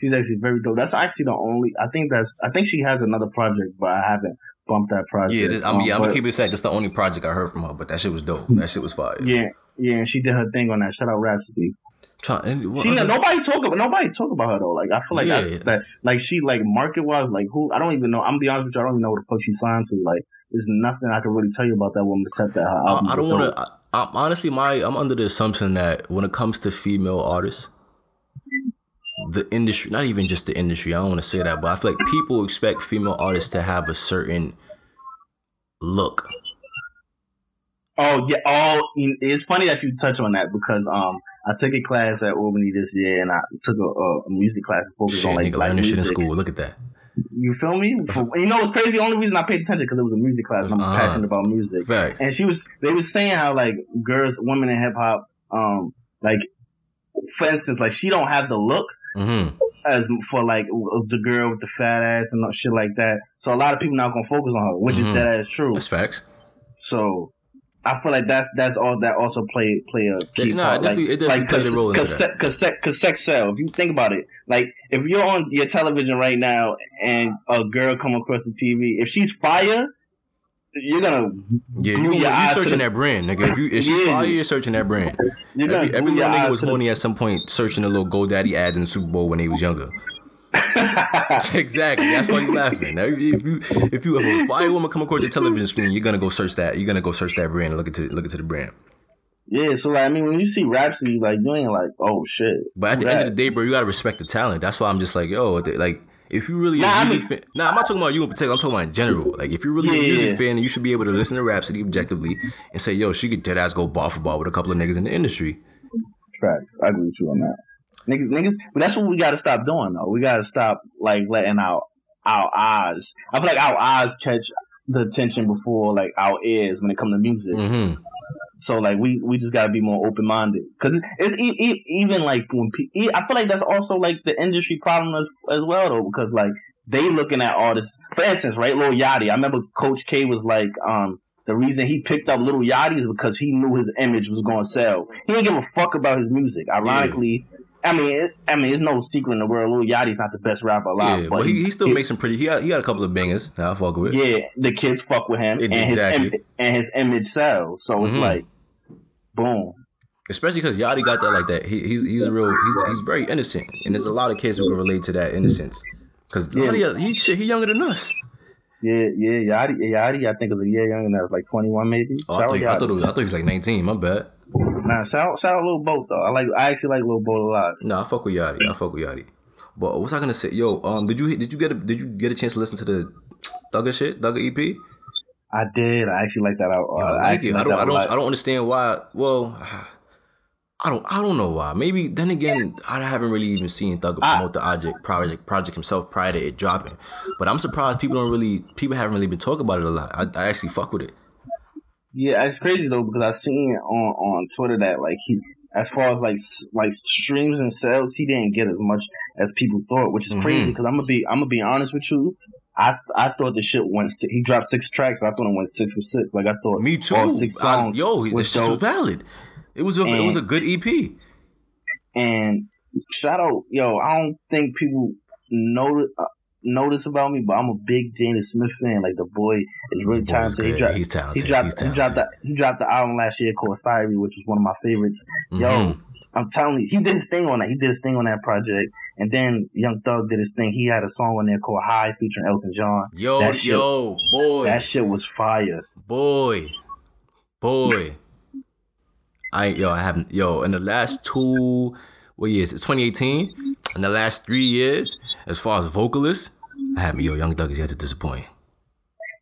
she's actually very dope. That's actually the only. I think that's. I think she has another project, but I haven't bumped that project. Yeah, this, I'm, Um, yeah, I'm gonna keep it set. That's the only project I heard from her, but that shit was dope. That shit was fire. Yeah, yeah, she did her thing on that. Shout out Rapsody. Try, and what She other- nobody talk about nobody talk about her though. Like I feel like Yeah. that's that like she like market wise like who I don't even know. I'm gonna be honest with you. I don't even know what the fuck she signed to. Like there's nothing I can really tell you about that woman except that her I, album. I don't want to. I'm honestly, my I'm under the assumption that when it comes to female artists, the industry, not even just the industry, I don't want to say that, but I feel like people expect female artists to have a certain look. Oh yeah. Oh, it's funny that you touch on that because um I took a class at Albany this year and I took a, a music class and focused Shit, on like black learning shit in school. Look at that. You feel me? For- you know, it's crazy. The only reason I paid attention because it was a music class. And I'm Uh-huh. passionate about music. Facts. And she was, they was saying how like girls, women in hip hop, um, like for instance, like she don't have the look Mm-hmm. as for like the girl with the fat ass and shit like that. So a lot of people not gonna focus on her, which Mhm. is dead ass true. That's facts. So I feel like that's that's all that also play play a key part. it definitely- like, it like played a cause, role cause, that. se- cause, se- cause sex sell. If you think about it, like if you're on your television right now and a girl come across the TV, if she's fire, you're gonna Yeah, you, your you eye searching the- that brand, nigga. If you if she's Yeah. fire, you're searching that brand. you're Every, every little nigga was to the- at some point, searching a little GoDaddy ad in the Super Bowl when they was younger. exactly. That's why you laughing. Now, If you if you if a fire woman come across your television screen, you're gonna go search that. You're gonna go search that brand and look into look into the brand. Yeah, so like I mean, when you see Rapsody, like you ain't like, oh shit. But at the end of the day, bro, you gotta respect the talent. That's why I'm just like, yo, like if you really Nah, a I music mean- fan, nah, I'm not talking about you in particular. I'm talking about in general. Like if you're really Yeah, a music yeah. fan, you should be able to listen to Rapsody objectively and say, yo, she could dead ass go bar for bar with a couple of niggas in the industry. Facts. I agree with you on that. Niggas, niggas, but that's what we gotta stop doing though. We gotta stop like letting our our eyes. I feel like our eyes catch the attention before like our ears when it comes to music. Mm-hmm. So like we we just gotta be more open minded because it's, it's e- e- even like when pe- e- I feel like that's also like the industry problem as as well though because like they looking at artists. For instance, right, Lil Yachty. I remember Coach K was like, um, the reason he picked up Little Yachty is because he knew his image was going to sell. He didn't give a fuck about his music. Ironically, I mean, it, I mean, it's no secret in the world. Lil Yachty's not the best rapper alive, Yeah, but but he, he still makes some pretty. He got he got a couple of bangers. that I fuck with. yeah, the kids fuck with him, It- and exactly. his im- and his image sells. So it's Mhm. like, boom. Especially because Yachty got that like that. He, he's he's a real he's he's very innocent, and there's a lot of kids who can relate to that innocence. Because Yeah. he shit he younger than us. Yeah, yeah, Yachty, Yachty, I think is a year younger than us, like twenty one maybe. Oh, I, thought, I thought it was I thought he was like 19. My bad. Nah, shout out, shout out Lil Boat though. I like I actually like Lil Boat a lot. No, I fuck with Yachty. I fuck with Yachty. But what's I gonna say? Yo, um, did you did you get a did you get a chance to listen to the Thugger shit, Thugger EP? I did. I actually like that out. Uh, I I, like it. I don't I don't. I don't understand why. Well, I don't I don't know why. Maybe then again, I haven't really even seen Thugger I- promote the project project project himself prior to it dropping. But I'm surprised people don't really people haven't really been talking about it a lot. I, I actually fuck with it. Yeah, it's crazy though because I seen it on on Twitter that like he, as far as like like streams and sales, he didn't get as much as people thought, which is Mhm. crazy. Because I'm gonna be I'm gonna be honest with you. I I thought the shit went. He dropped six tracks. I thought it went six for six. Like I thought. Me too. All six I- yo, this was valid. It was a it was a good EP. And shout out, yo, I don't think people know uh, notice about me, but I'm a big Jaden Smith fan. Like the boy is really talented. He dropped, He's talented. he dropped, He's he dropped that, he dropped the album last year called Syre, which was one of my favorites. Yo, Mhm. I'm telling you, he did his thing on that. He did his thing on that project, and then Young Thug did his thing. He had a song on there called High featuring Elton John. Yo, that shit- yo, boy. That shit was fire. Boy, boy. I yo, I haven't yo in the last two what years? It's 2018. In the last three years, as far as vocalists, I haven't yo Young Thug is yet to disappoint.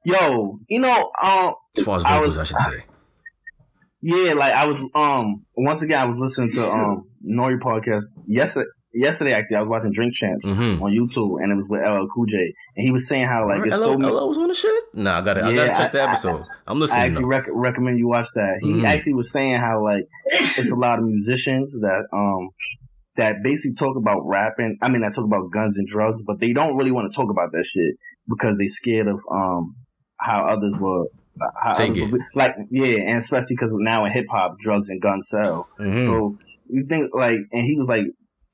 Yo, you know, um, As far as I was- I, should say. Yeah, like I was um once again I was listening to um Nore podcast yesterday. Yesterday, actually, I was watching Drink Champs Mhm. on YouTube, and it was with LL Cool J, and he was saying how like it's Hello, so many. hello was on the shit. Nah, I gotta, I Yeah, gotta touch I- the episode. I, am I listening. actually rec- recommend you watch that. He Mhm. actually was saying how like it's a lot of musicians that um that basically talk about rapping. I mean, I talk about guns and drugs, but they don't really want to talk about that shit because they're scared of um how others will. How Take others it. will be- like yeah, and especially because now in hip hop, drugs and guns sell. Mhm. So you think like, and he was like,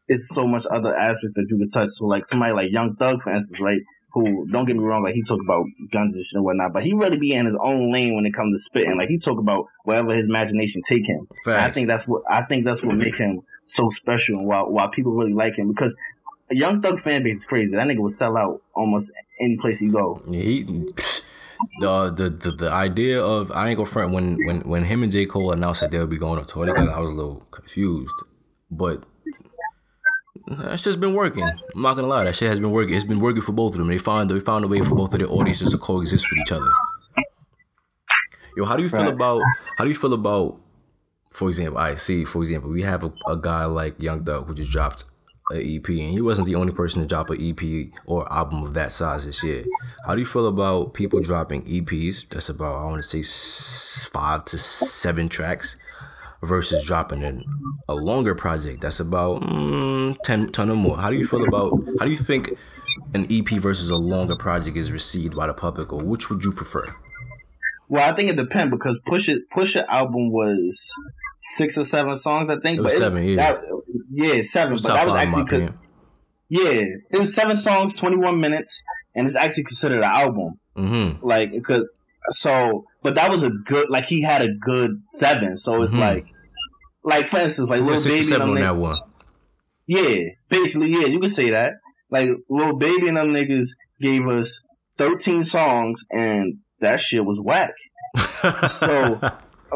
it's so much other aspects that you could touch. So like somebody like Young Thug, for instance, right? Who don't get me wrong, like he talk about guns and shit and whatnot, but he really be in his own lane when it comes to spitting. Like he talk about wherever his imagination take him. I think that's what I think that's what make him so special and why why people really like him because a Young Thug fan base is crazy. That nigga will sell out almost any place he go. Yeah, he, the, the the the idea of I ain't gonna front when when when him and J Cole announced that they would be going on tour together, I was a little confused, but that's just been working. I'm not gonna lie, that shit has been working. It's been working for both of them. They found they found a way for both of their audiences to coexist with each other. Yo, how do you feel about how do you feel about, for example, I see, for example, we have a, a guy like Young Thug who just dropped an EP, and he wasn't the only person to drop an EP or album of that size this year. How do you feel about people dropping EPs? That's about I want to say five to seven tracks, versus dropping an, a longer project that's about mm, 10, 10 or more. How do you feel about? How do you think an EP versus a longer project is received by the public, or which would you prefer? Well, I think it depends because Pusha T Pusha T album was six or seven songs, I think. It was but seven, yeah. that- yeah, seven. But that was five in my actually yeah, it was seven songs, twenty one minutes, and it's actually considered an album. Mm-hmm. Like because so, but that was a good. Like he had a good seven, so it's Mhm. like, like for instance, like Lil Baby. seven and on them that one. Yeah, basically, yeah, you can say that. Like Lil Baby and them niggas gave us thirteen songs, and that shit was whack. So,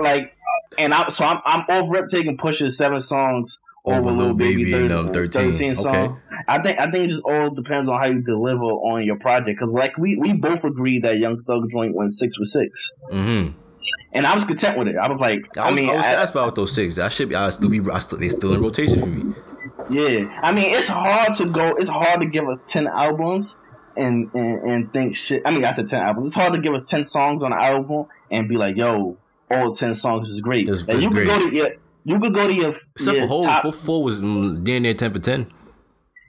like, and I so I'm I'm off rep taking pushing seven songs over, Over Lil Baby, Baby 30 um, 13. 13 Okay. songs. I think I think it just all depends on how you deliver on your project. Because like we we both agreed that Young Thug joint went six for six, mm-hmm. and I was content with it. I was like, I I, mean, I was I- satisfied with those six. I should be. I still be. I still, they still in rotation for me. Yeah, I mean, it's hard to go. It's hard to give us ten albums and and, and think shit. I mean, I said ten albums. It's hard to give us ten songs on an album and be like, "Yo, all ten songs is great." It's- Like, it's you great. could go to your, you could go to your, Except your for whole top- four, was damn near ten for ten.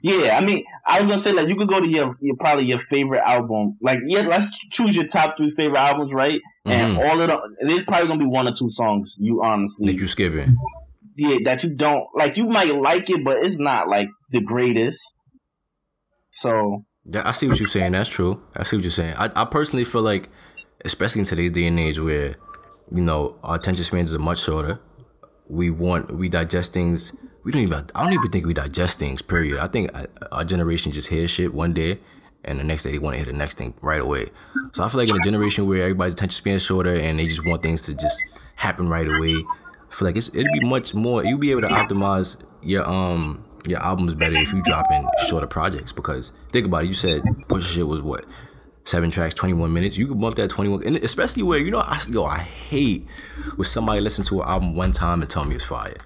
Yeah, I mean, I was gonna say like you could go to your, your probably your favorite album. Like, yeah, let's choose your top three favorite albums, right? And Mhm. all of them, there's probably gonna be one or two songs you honestly, That you skipping. yeah, that you don't like. You might like it, but it's not like the greatest. So I see what you're saying. That's true. I see what you're saying. I, I personally feel like, especially in today's day and age where, you know, our attention spans are much shorter. We want we digest things. We don't even. I don't even think we digest things. Period. I think our generation just hears shit one day, and the next day they want to hear the next thing right away. So I feel like in a generation where everybody's attention span is shorter and they just want things to just happen right away. I feel like it's, it'd be much more. You'll be able to optimize your um your albums better if you drop in shorter projects. Because think about it, you said Pusha shit was what seven tracks, twenty one minutes. You could bump that twenty one, and especially where you know, I, yo, I hate when somebody listen to an album one time and tell me it's fire.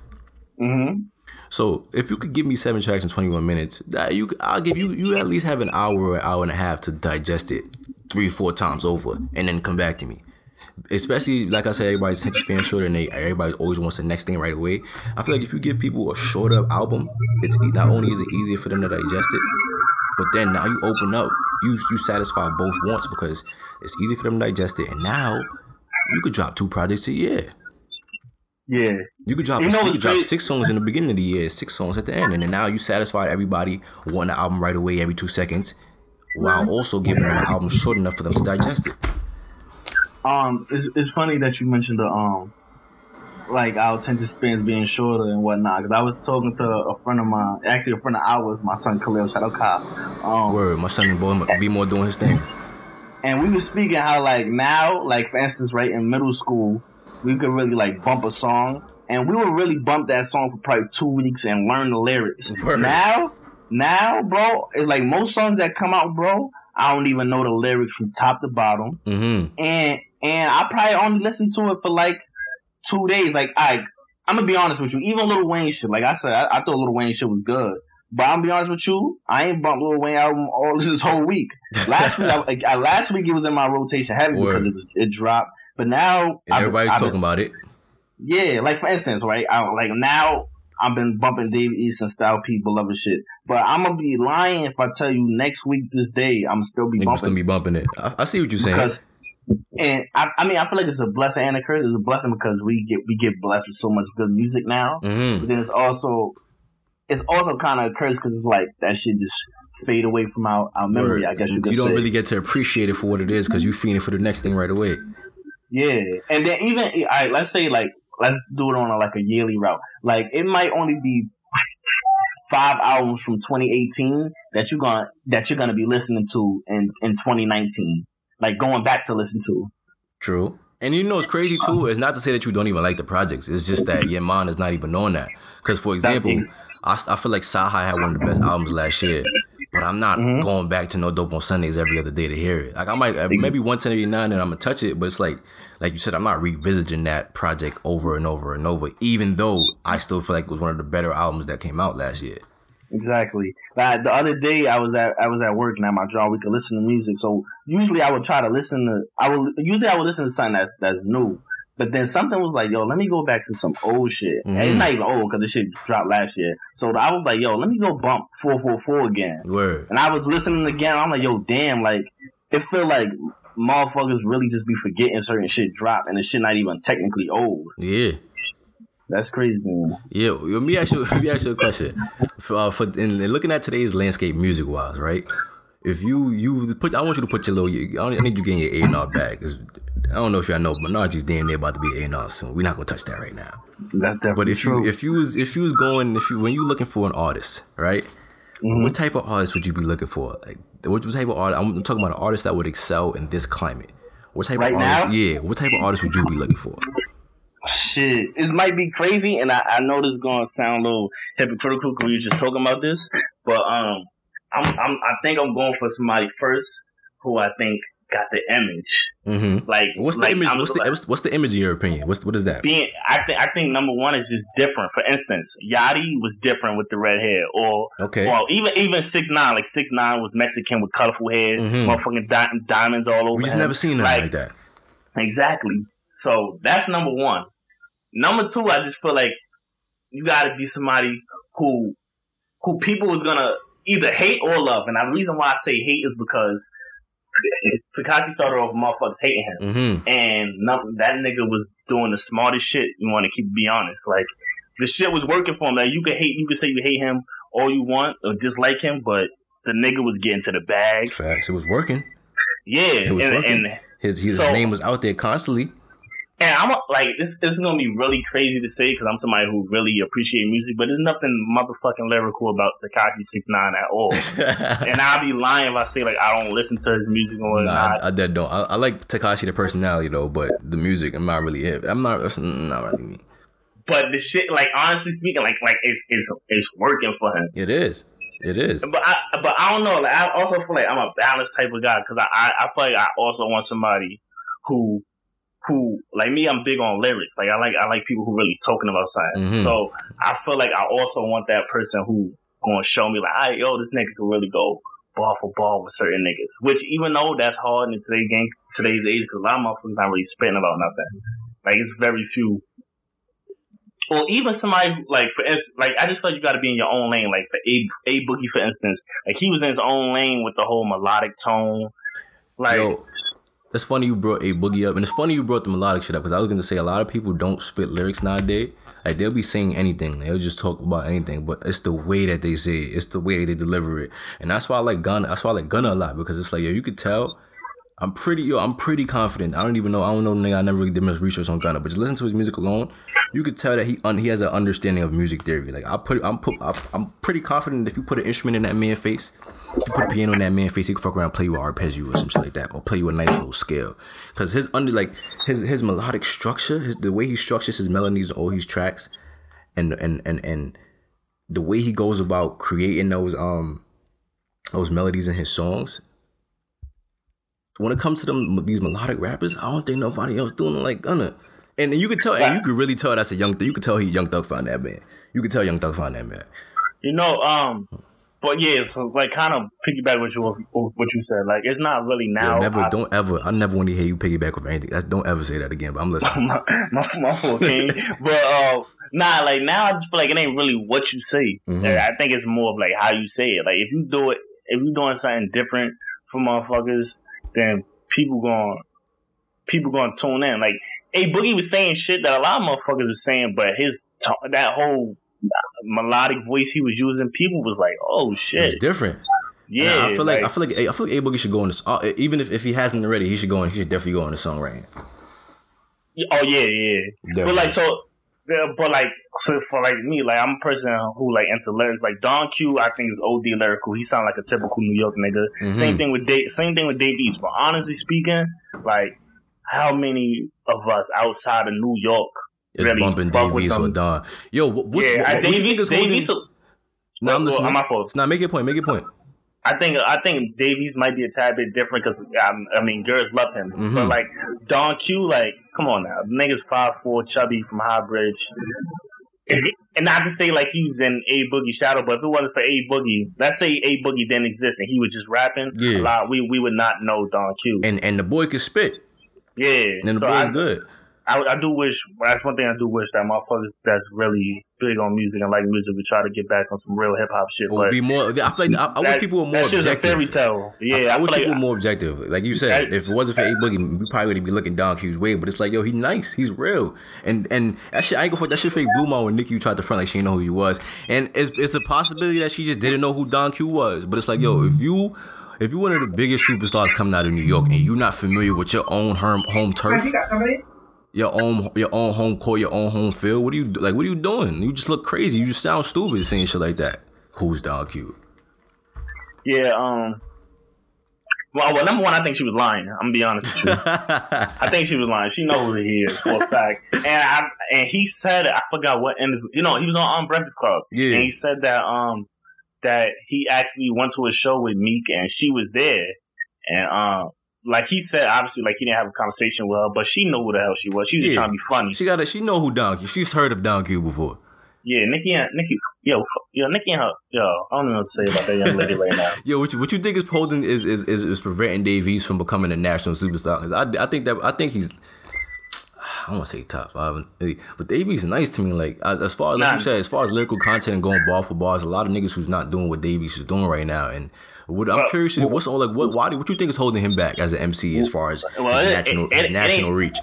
Mm-hmm. So if you could give me seven tracks in 21 minutes, that you I'll give you you at least have an hour or an hour and a half to digest it three four times over and then come back to me. Especially like I said, everybody's attention span shorter and they everybody always wants the next thing right away. I feel like if you give people a shorter album, it's not only is it easier for them to digest it, but then now you open up, you you satisfy both wants because it's easy for them to digest it, and now you could drop two projects a year. Yeah. You could drop, You a, know you could drop six songs in the beginning of the year, six songs at the end, and then now you satisfied everybody wanting the album right away every two seconds, while also giving them an album short enough for them to digest it. Um, it's, it's funny that you mentioned the um, like our attention spans being shorter and whatnot. Because I was talking to a friend of mine, actually a friend of ours, my son Khalil, shout out Kyle. Um, Word, my son boy be more doing his thing. and we were speaking how like now, like for instance, right in middle school, we could really like bump a song, and we would really bump that song for probably two weeks and learn the lyrics. Word. Now, now, bro, it's like most songs that come out, bro. I don't even know the lyrics from top to bottom. Mm-hmm. and and I probably only listened to it for like two days. Like I, I'm gonna be honest with you. Even Lil Wayne shit, like I said, I, I thought Lil Wayne shit was good. But I'm gonna be honest with you, I ain't bumped Lil Wayne album all this whole week. Last week, I, uh, last week it was in my rotation heavy Word. because it, it dropped. But now, I've- everybody's talking about it. yeah, like for instance, right? I, like now, I've been bumping Dave East and Styles P, beloved shit. But I'm gonna be lying if I tell you next week, this day, I'm still be bumping gonna be bumping it. I, I see what you're saying. because and I, I mean I feel like it's a blessing and a curse. It's a blessing because we get we get blessed with so much good music now. Mm-hmm. But then it's also it's also kind of a curse because it's like that shit just fade away from our, our memory. I guess you could don't say. really get to appreciate it for what it is because you feeding for the next thing right away. yeah. And then even all right, let's say like let's do it on a, like a yearly route. Like it might only be five albums from 2018 that you're gonna that you're gonna be listening to in in 2019. Like going back to listen to. True. And you know it's crazy too. It's not to say that you don't even like the projects. It's just that your mind is not even on that. Because for example, I, I feel like CyHi had one of the best albums last year, but I'm not Mhm. going back to No Dope on Sundays every other day to hear it. Like I might uh, maybe one ten eighty nine and I'm gonna touch it, but it's like like you said, I'm not revisiting that project over and over and over. Even though I still feel like it was one of the better albums that came out last year. Exactly. Like the other day, I was at I was at work and at my job. We could listen to music. So usually, I would try to listen to. I would usually I would listen to something that's that's new. But then something was like, yo, let me go back to some old shit. And it's not even old because the shit dropped last year. So I was like, yo, let me go bump four four four again. Word. And I was listening again. I'm like, yo, damn, like it feel like motherfuckers really just be forgetting certain shit drop and the shit not even technically old. Yeah. That's crazy. Man. Yeah, let me ask you. Let me ask you a question. For, uh, for in, in looking at today's landscape, music wise, right? If you you put, I want you to put your little. I, need you getting your A and R back. I don't know if y'all know, but Najee damn near about to be A and R soon. We're not gonna touch that right now. That's definitely But if true. you if you was if you was going if you when you looking for an artist, right? Mm-hmm. What type of artist would you be looking for? Like what type of artist? I'm talking about an artist that would excel in this climate. What type Right of artist? now? Yeah. What type of artist would you be looking for? Shit, it might be crazy, and I, I know this is gonna sound a little hypocritical because we were just talking about this, but um, I'm, I'm I think I'm going for somebody first who I think got the image. Mm-hmm. Like, What's the like, image? I'm What's the like, what's, what's the image in your opinion? What's what is that? being? I think I think number one is just different. For instance, Yachty was different with the red hair, or Okay. well, even even six nine, like six nine was Mexican with colorful hair, Mhm. motherfucking di- diamonds all over. we just him. never seen nothing like, Like, that. Exactly. So that's number one. Number two, I just feel like you got to be somebody who who people is gonna either hate or love. And the reason why I say hate is because Tekashi started off motherfuckers hating him, Mm-hmm. and no, that nigga was doing the smartest shit. You want to keep be honest, like the shit was working for him. Like you could hate, you could say you hate him all you want or dislike him, but the nigga was getting to the bag. Facts. It was working. Yeah, It was and, working. and His his So- name was out there constantly. And I'm like, this, this is gonna be really crazy to say because I'm somebody who really appreciate music, but there's nothing motherfucking lyrical about Tekashi Six Nine at all. and I'll be lying if I say like I don't listen to his music or Nah, not. I, I dead don't. I, I like Tekashi the personality though, but the music I'm not really it. I'm not. That's not really me. but the shit, like honestly speaking, like like it's it's it's working for him. It is. It is. But I but I don't know. Like I also feel like I'm a balanced type of guy because I, I I feel like I also want somebody who who like me. I'm big on lyrics. Like I like I like people who really talking about something. Mhm. So I feel like I also want that person who gonna show me like, hey, yo, this nigga can really go ball for ball with certain niggas. Which even though that's hard in today's game, today's age, because a lot of motherfuckers not really spitting about nothing. Like it's very few. Or even somebody who, like for instance, like I just feel like you got to be in your own lane. Like for a A Boogie, for instance, like he was in his own lane with the whole melodic tone. Like Yo, it's funny you brought A Boogie up, and it's funny you brought the melodic shit up because I was gonna say a lot of people don't spit lyrics nowadays. Like they'll be saying anything, they'll just talk about anything, but it's the way that they say it, it's the way they deliver it, and that's why I like Gunna. That's why I like Gunna a lot because it's like yo, you could tell. I'm pretty yo, I'm pretty confident. I don't even know. I don't know the nigga. I never really did much research on Gunna, but just listen to his music alone, you could tell that he un, he has an understanding of music theory. Like I put, I'm put, I- I'm pretty confident if you put an instrument in that man's face, you put a piano in that man's face, he can fuck around play you an arpeggio or some shit like that, or play you a nice little scale. Cause his under like his his melodic structure, his the way he structures his melodies all his tracks, and and and and the way he goes about creating those um those melodies in his songs. When it comes to them these melodic rappers, I don't think nobody else doing it like Gunna. And you could tell, and you could really tell that's a young. Thing. You could tell he Young Thug found that man. You could tell Young Thug found that man. You know, um, but yeah, so like kind of piggyback with you what you said. Like it's not really now. never, I- don't ever. I never want to hear you piggyback with anything. That's, don't ever say that again. But I'm listening. my, my, my fault, King. but uh, nah, like now I just feel like it ain't really what you say. Mhm. Like, I think it's more of like how you say it. Like if you do it, if you are doing something different for motherfuckers, then people going people going to tune in. Like A Boogie was saying shit that a lot of motherfuckers was saying, but his to- that whole melodic voice he was using, people was like, "Oh shit. It's different. yeah." And I feel like, I feel like I feel like A Boogie should go on this. Uh, even if, if he hasn't already, he should go on. He should definitely go on the songwriting. Oh yeah, yeah. But like so, yeah, but like so for like me, like I'm a person who like into lyrics. Like Don Q, I think is OD lyrical. He sound like a typical New York nigga. Mhm. Same thing with Dave. Same thing with Dave East. But honestly speaking, like how many of us outside of New York? It's really bumping fuck Dave with East or. Don. Yo, what's, yeah, what, what, Dave East. is Dave? East. No, I'm listening. my fault. Nah, make your point. Make your point. I think I think Dave East might be a tad bit different because um, I mean girls love him, Mhm. but like Don Q, like come on now, niggas five four chubby from Highbridge, And not to say like he's in A Boogie shadow, but if it wasn't for A Boogie, let's say A Boogie didn't exist and he was just rapping, Yeah. a lot, we we would not know Don Q. And and the boy could spit. yeah, And the so boy's I, good. I, I do wish that's one thing I do wish that motherfuckers that's really big on music and like music would try to get back on some real hip hop shit. Or But be more. I feel like I, I wish people were more that shit's a objective. fairy tale. Yeah, I, I, I, wish like people were more objective. Like you said, That- if it wasn't for A Boogie, we probably would be looking Don Q's way. But it's like, yo, he nice, he's real, and and that shit, I ain't gonna fuck that shit fake blew my when Nicki tried to front like she didn't know who he was, and it's it's a possibility that she just didn't know who Don Q was. But it's like, yo, if you if you're one of the biggest superstars coming out of New York and you're not familiar with your own home home turf, your own your own home court, your own home field, what do you like? What are you doing? You just look crazy. You just sound stupid saying shit like that. Who's Don Q? Yeah, um. Well, well, number one, I think she was lying. I'm gonna be honest with you. I think she was lying. She knows who he is for a fact. And I and he said I forgot what end. You know, he was on um, Breakfast Club. Yeah. And he said that um that he actually went to a show with Meek and she was there. And um like he said, obviously, like he didn't have a conversation with her, but she knew who the hell she was. She was just Yeah. trying to be funny. She got it. She know who Don Q. She's heard of Don Q before. Yeah, Nicki and Nicki, yo, yo, Nicki and her, yo, I don't know what to say about that young lady right now. Yo, what you, what you think is holding is is, is, is preventing Dave East from becoming a national superstar? Because I, I think that I think he's I don't want to say top five, but is nice to me. Like as, as far as like Nah. you said, as far as lyrical content and going ball for bars, a lot of niggas who's not doing what Dave East is doing right now. And what I'm Well, curious, is what's all like what why do- what you think is holding him back as an MC as far as Well, his it- national it- it- it national ain't- reach?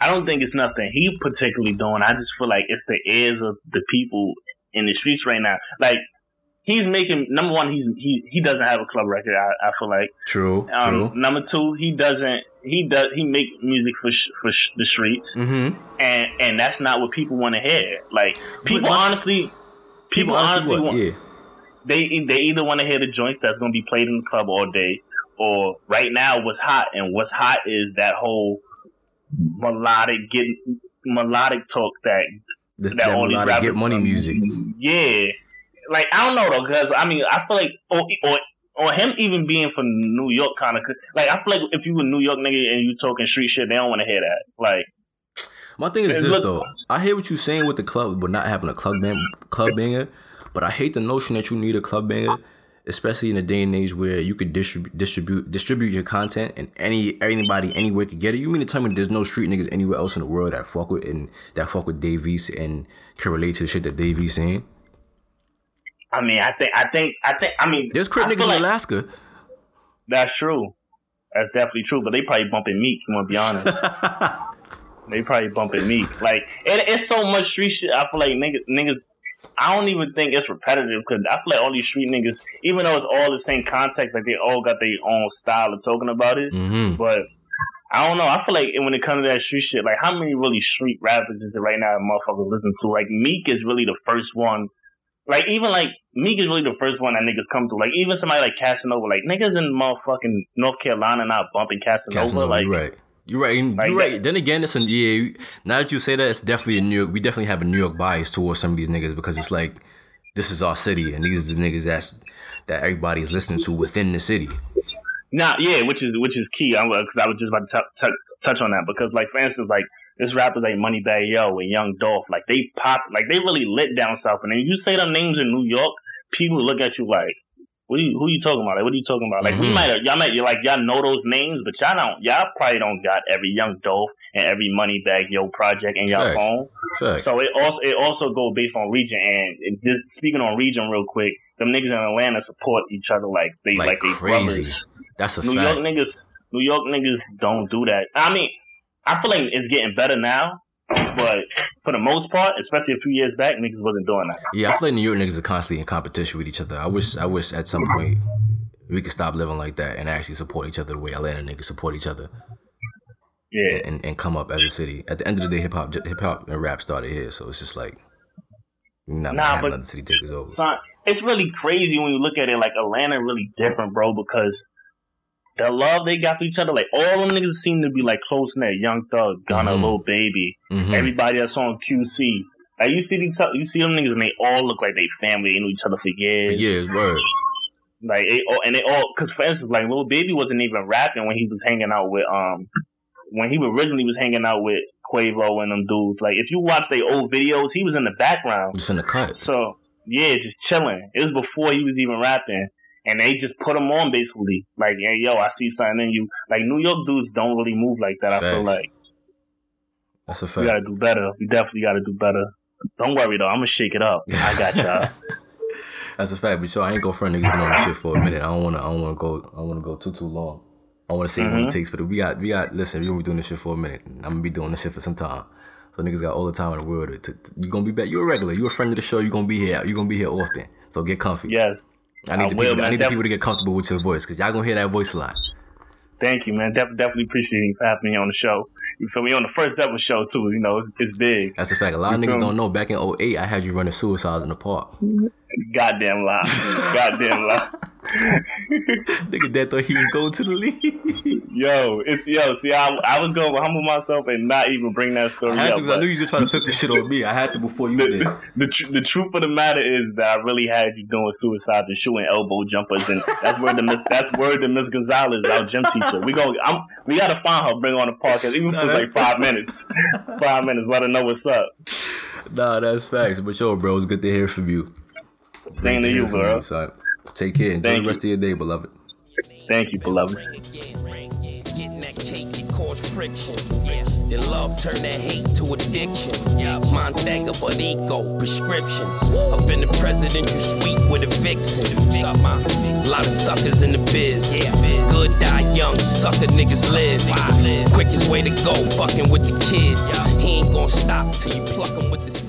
I don't think it's nothing he particularly doing. I just feel like it's the ears of the people in the streets right now. Like he's making number one, he's he he doesn't have a club record. I, I feel like. True, Um, true. number two, he doesn't. He does. He make music for sh- for sh- the streets, Mm-hmm. and and that's not what people want to hear. Like people honestly, people, honestly, what? want, yeah. They they either want to hear the joints that's going to be played in the club all day, or right now what's hot, and what's hot is that whole melodic getting melodic talk that This, that, that all these rappers get money music. Yeah, like I don't know though, because I mean I feel like or or or him even being from New York kind of like I feel like if you a New York nigga and you talking street shit, they don't want to hear that. Like My thing is this look- though. I hear what you're saying with the club, but not having a club bang, club banger. But I hate the notion that you need a club banger, especially in a day and age where you could distribute distribute distribute your content and any anybody anywhere could get it. You mean to tell me there's no street niggas anywhere else in the world that fuck with and that fuck with Dave East and can relate to the shit that Dave East saying? I mean I think I think I think I mean There's crit I niggas in like Alaska. That's true. That's definitely true. But they probably bumping Meek. I'm gonna be honest. they probably bumping Meek. Like it, it's so much street shit. I feel like niggas, niggas. I don't even think it's repetitive because I feel like all these street niggas, even though it's all the same context, like they all got their own style of talking about it. hmm But I don't know. I feel like when it comes to that street shit, like how many really street rappers is it right now? that Motherfuckers listen to like Meek is really the first one. Like even like Meek is really the first one that niggas come to. Like even somebody like Casanova, like niggas in motherfucking North Carolina not bumping Casanova. Casanova, like right. You're right. You're that- right. Then again, it's an yeah. Now that you say that, it's definitely a New York. We definitely have a New York bias towards some of these niggas because it's like this is our city, and these are the niggas that's that everybody is listening to within the city. Nah, yeah, which is which is key. I'm uh, Because I was just about to t- t- touch on that because, like, for instance, like this rappers like Moneybag Yo and Young Dolph, like they pop, like they really lit down south. And then you say them names in New York, people look at you like, "What? Are you, who you talking about? Like, what are you talking about? Like, we Mhm. might, have, y'all might, like, y'all know those names, but y'all don't. Y'all probably don't got every Young Dolph and every Moneybag Yo project in y'all Facts. phone. Facts. So it also it also go based on region. And it- just speaking on region real quick, them niggas in Atlanta support each other like they Like like, they crazy. brothers. that's a New fact. York niggas, New York niggas don't do that. I mean, I feel like it's getting better now, but for the most part, especially a few years back, niggas wasn't doing that. Yeah, I feel like New York niggas are constantly in competition with each other. I wish, I wish at some point we could stop living like that and actually support each other the way Atlanta niggas support each other Yeah, and, and come up as a city. At the end of the day, hip hop, hip hop and rap started here, so it's just like not Nah, but- another city take us over. son, it's really crazy when you look at it. Like Atlanta, really different, bro, because the love they got for each other, like all them niggas seem to be like close knit. Young Thug, Gunna, Mhm. Lil Baby, Mhm. everybody that's on QC. Like you see these, you see them niggas, and they all look like they family. They knew each other for years. For years, word. Like they all, and they all, cause for instance, like Lil Baby wasn't even rapping when he was hanging out with um, when he originally was hanging out with Quavo and them dudes. Like if you watch their old videos, he was in the background. Just in the cut. So yeah, just chilling. It was before he was even rapping, and they just put them on basically. Like, hey, yo, I see something in you. Like New York dudes don't really move like that. I feel like That's a fact. we gotta do better. We definitely gotta do better. Don't worry though, I'm gonna shake it up. I got y'all. That's a fact. But so I ain't go for niggas been on this shit for a minute. I don't wanna I don't wanna go I don't wanna go too too long. I wanna see what Mhm. it takes for the we got we got listen, we gonna be doing this shit for a minute. I'm gonna be doing this shit for some time. So niggas got all the time in the world. To, to, you gonna be back. You're a regular. You're a friend of the show. You're gonna be here. You're gonna be here often. So get comfy. yes. I need I the will, people. I need the people to get comfortable with your voice because y'all gonna hear that voice a lot. Thank you, man. Def- definitely appreciate you for having me on the show. You feel me? On the first ever show too. You know, it's, it's big. That's a fact. A lot of niggas me? don't know. Back in 08, I had you running suicides in the park. Goddamn lie. Goddamn lie. Nigga that thought he was going to the league. Yo, it's yo. See, I, I was going to humble myself and not even bring that I story had up. to I knew you were trying to flip the shit on me. I had to before you the, did. the, the, tr- the truth of the matter is that I really had you doing suicides and shooting elbow jumpers, and that's where the that's where the Miss Gonzalez, our gym teacher. We go. I'm. We gotta find her. Bring her on the podcast, even Nah, for like five minutes. Five minutes. Let her know what's up. Nah, that's facts. But yo, bro, it's good to hear from you. Same to you, hear from bro. son. Take care. Enjoy Thank the rest of your day, beloved. Thank you, beloveds. Getting that cake, it cause friction. Then love turn that hate to addiction. Mind dagger, but ego prescriptions. Up in the president, you sweet with a vixen. A Lot of suckers in the biz. Good die young, sucker niggas live. Quickest way to go, fucking with the kids. He ain't gonna stop till you pluck him with the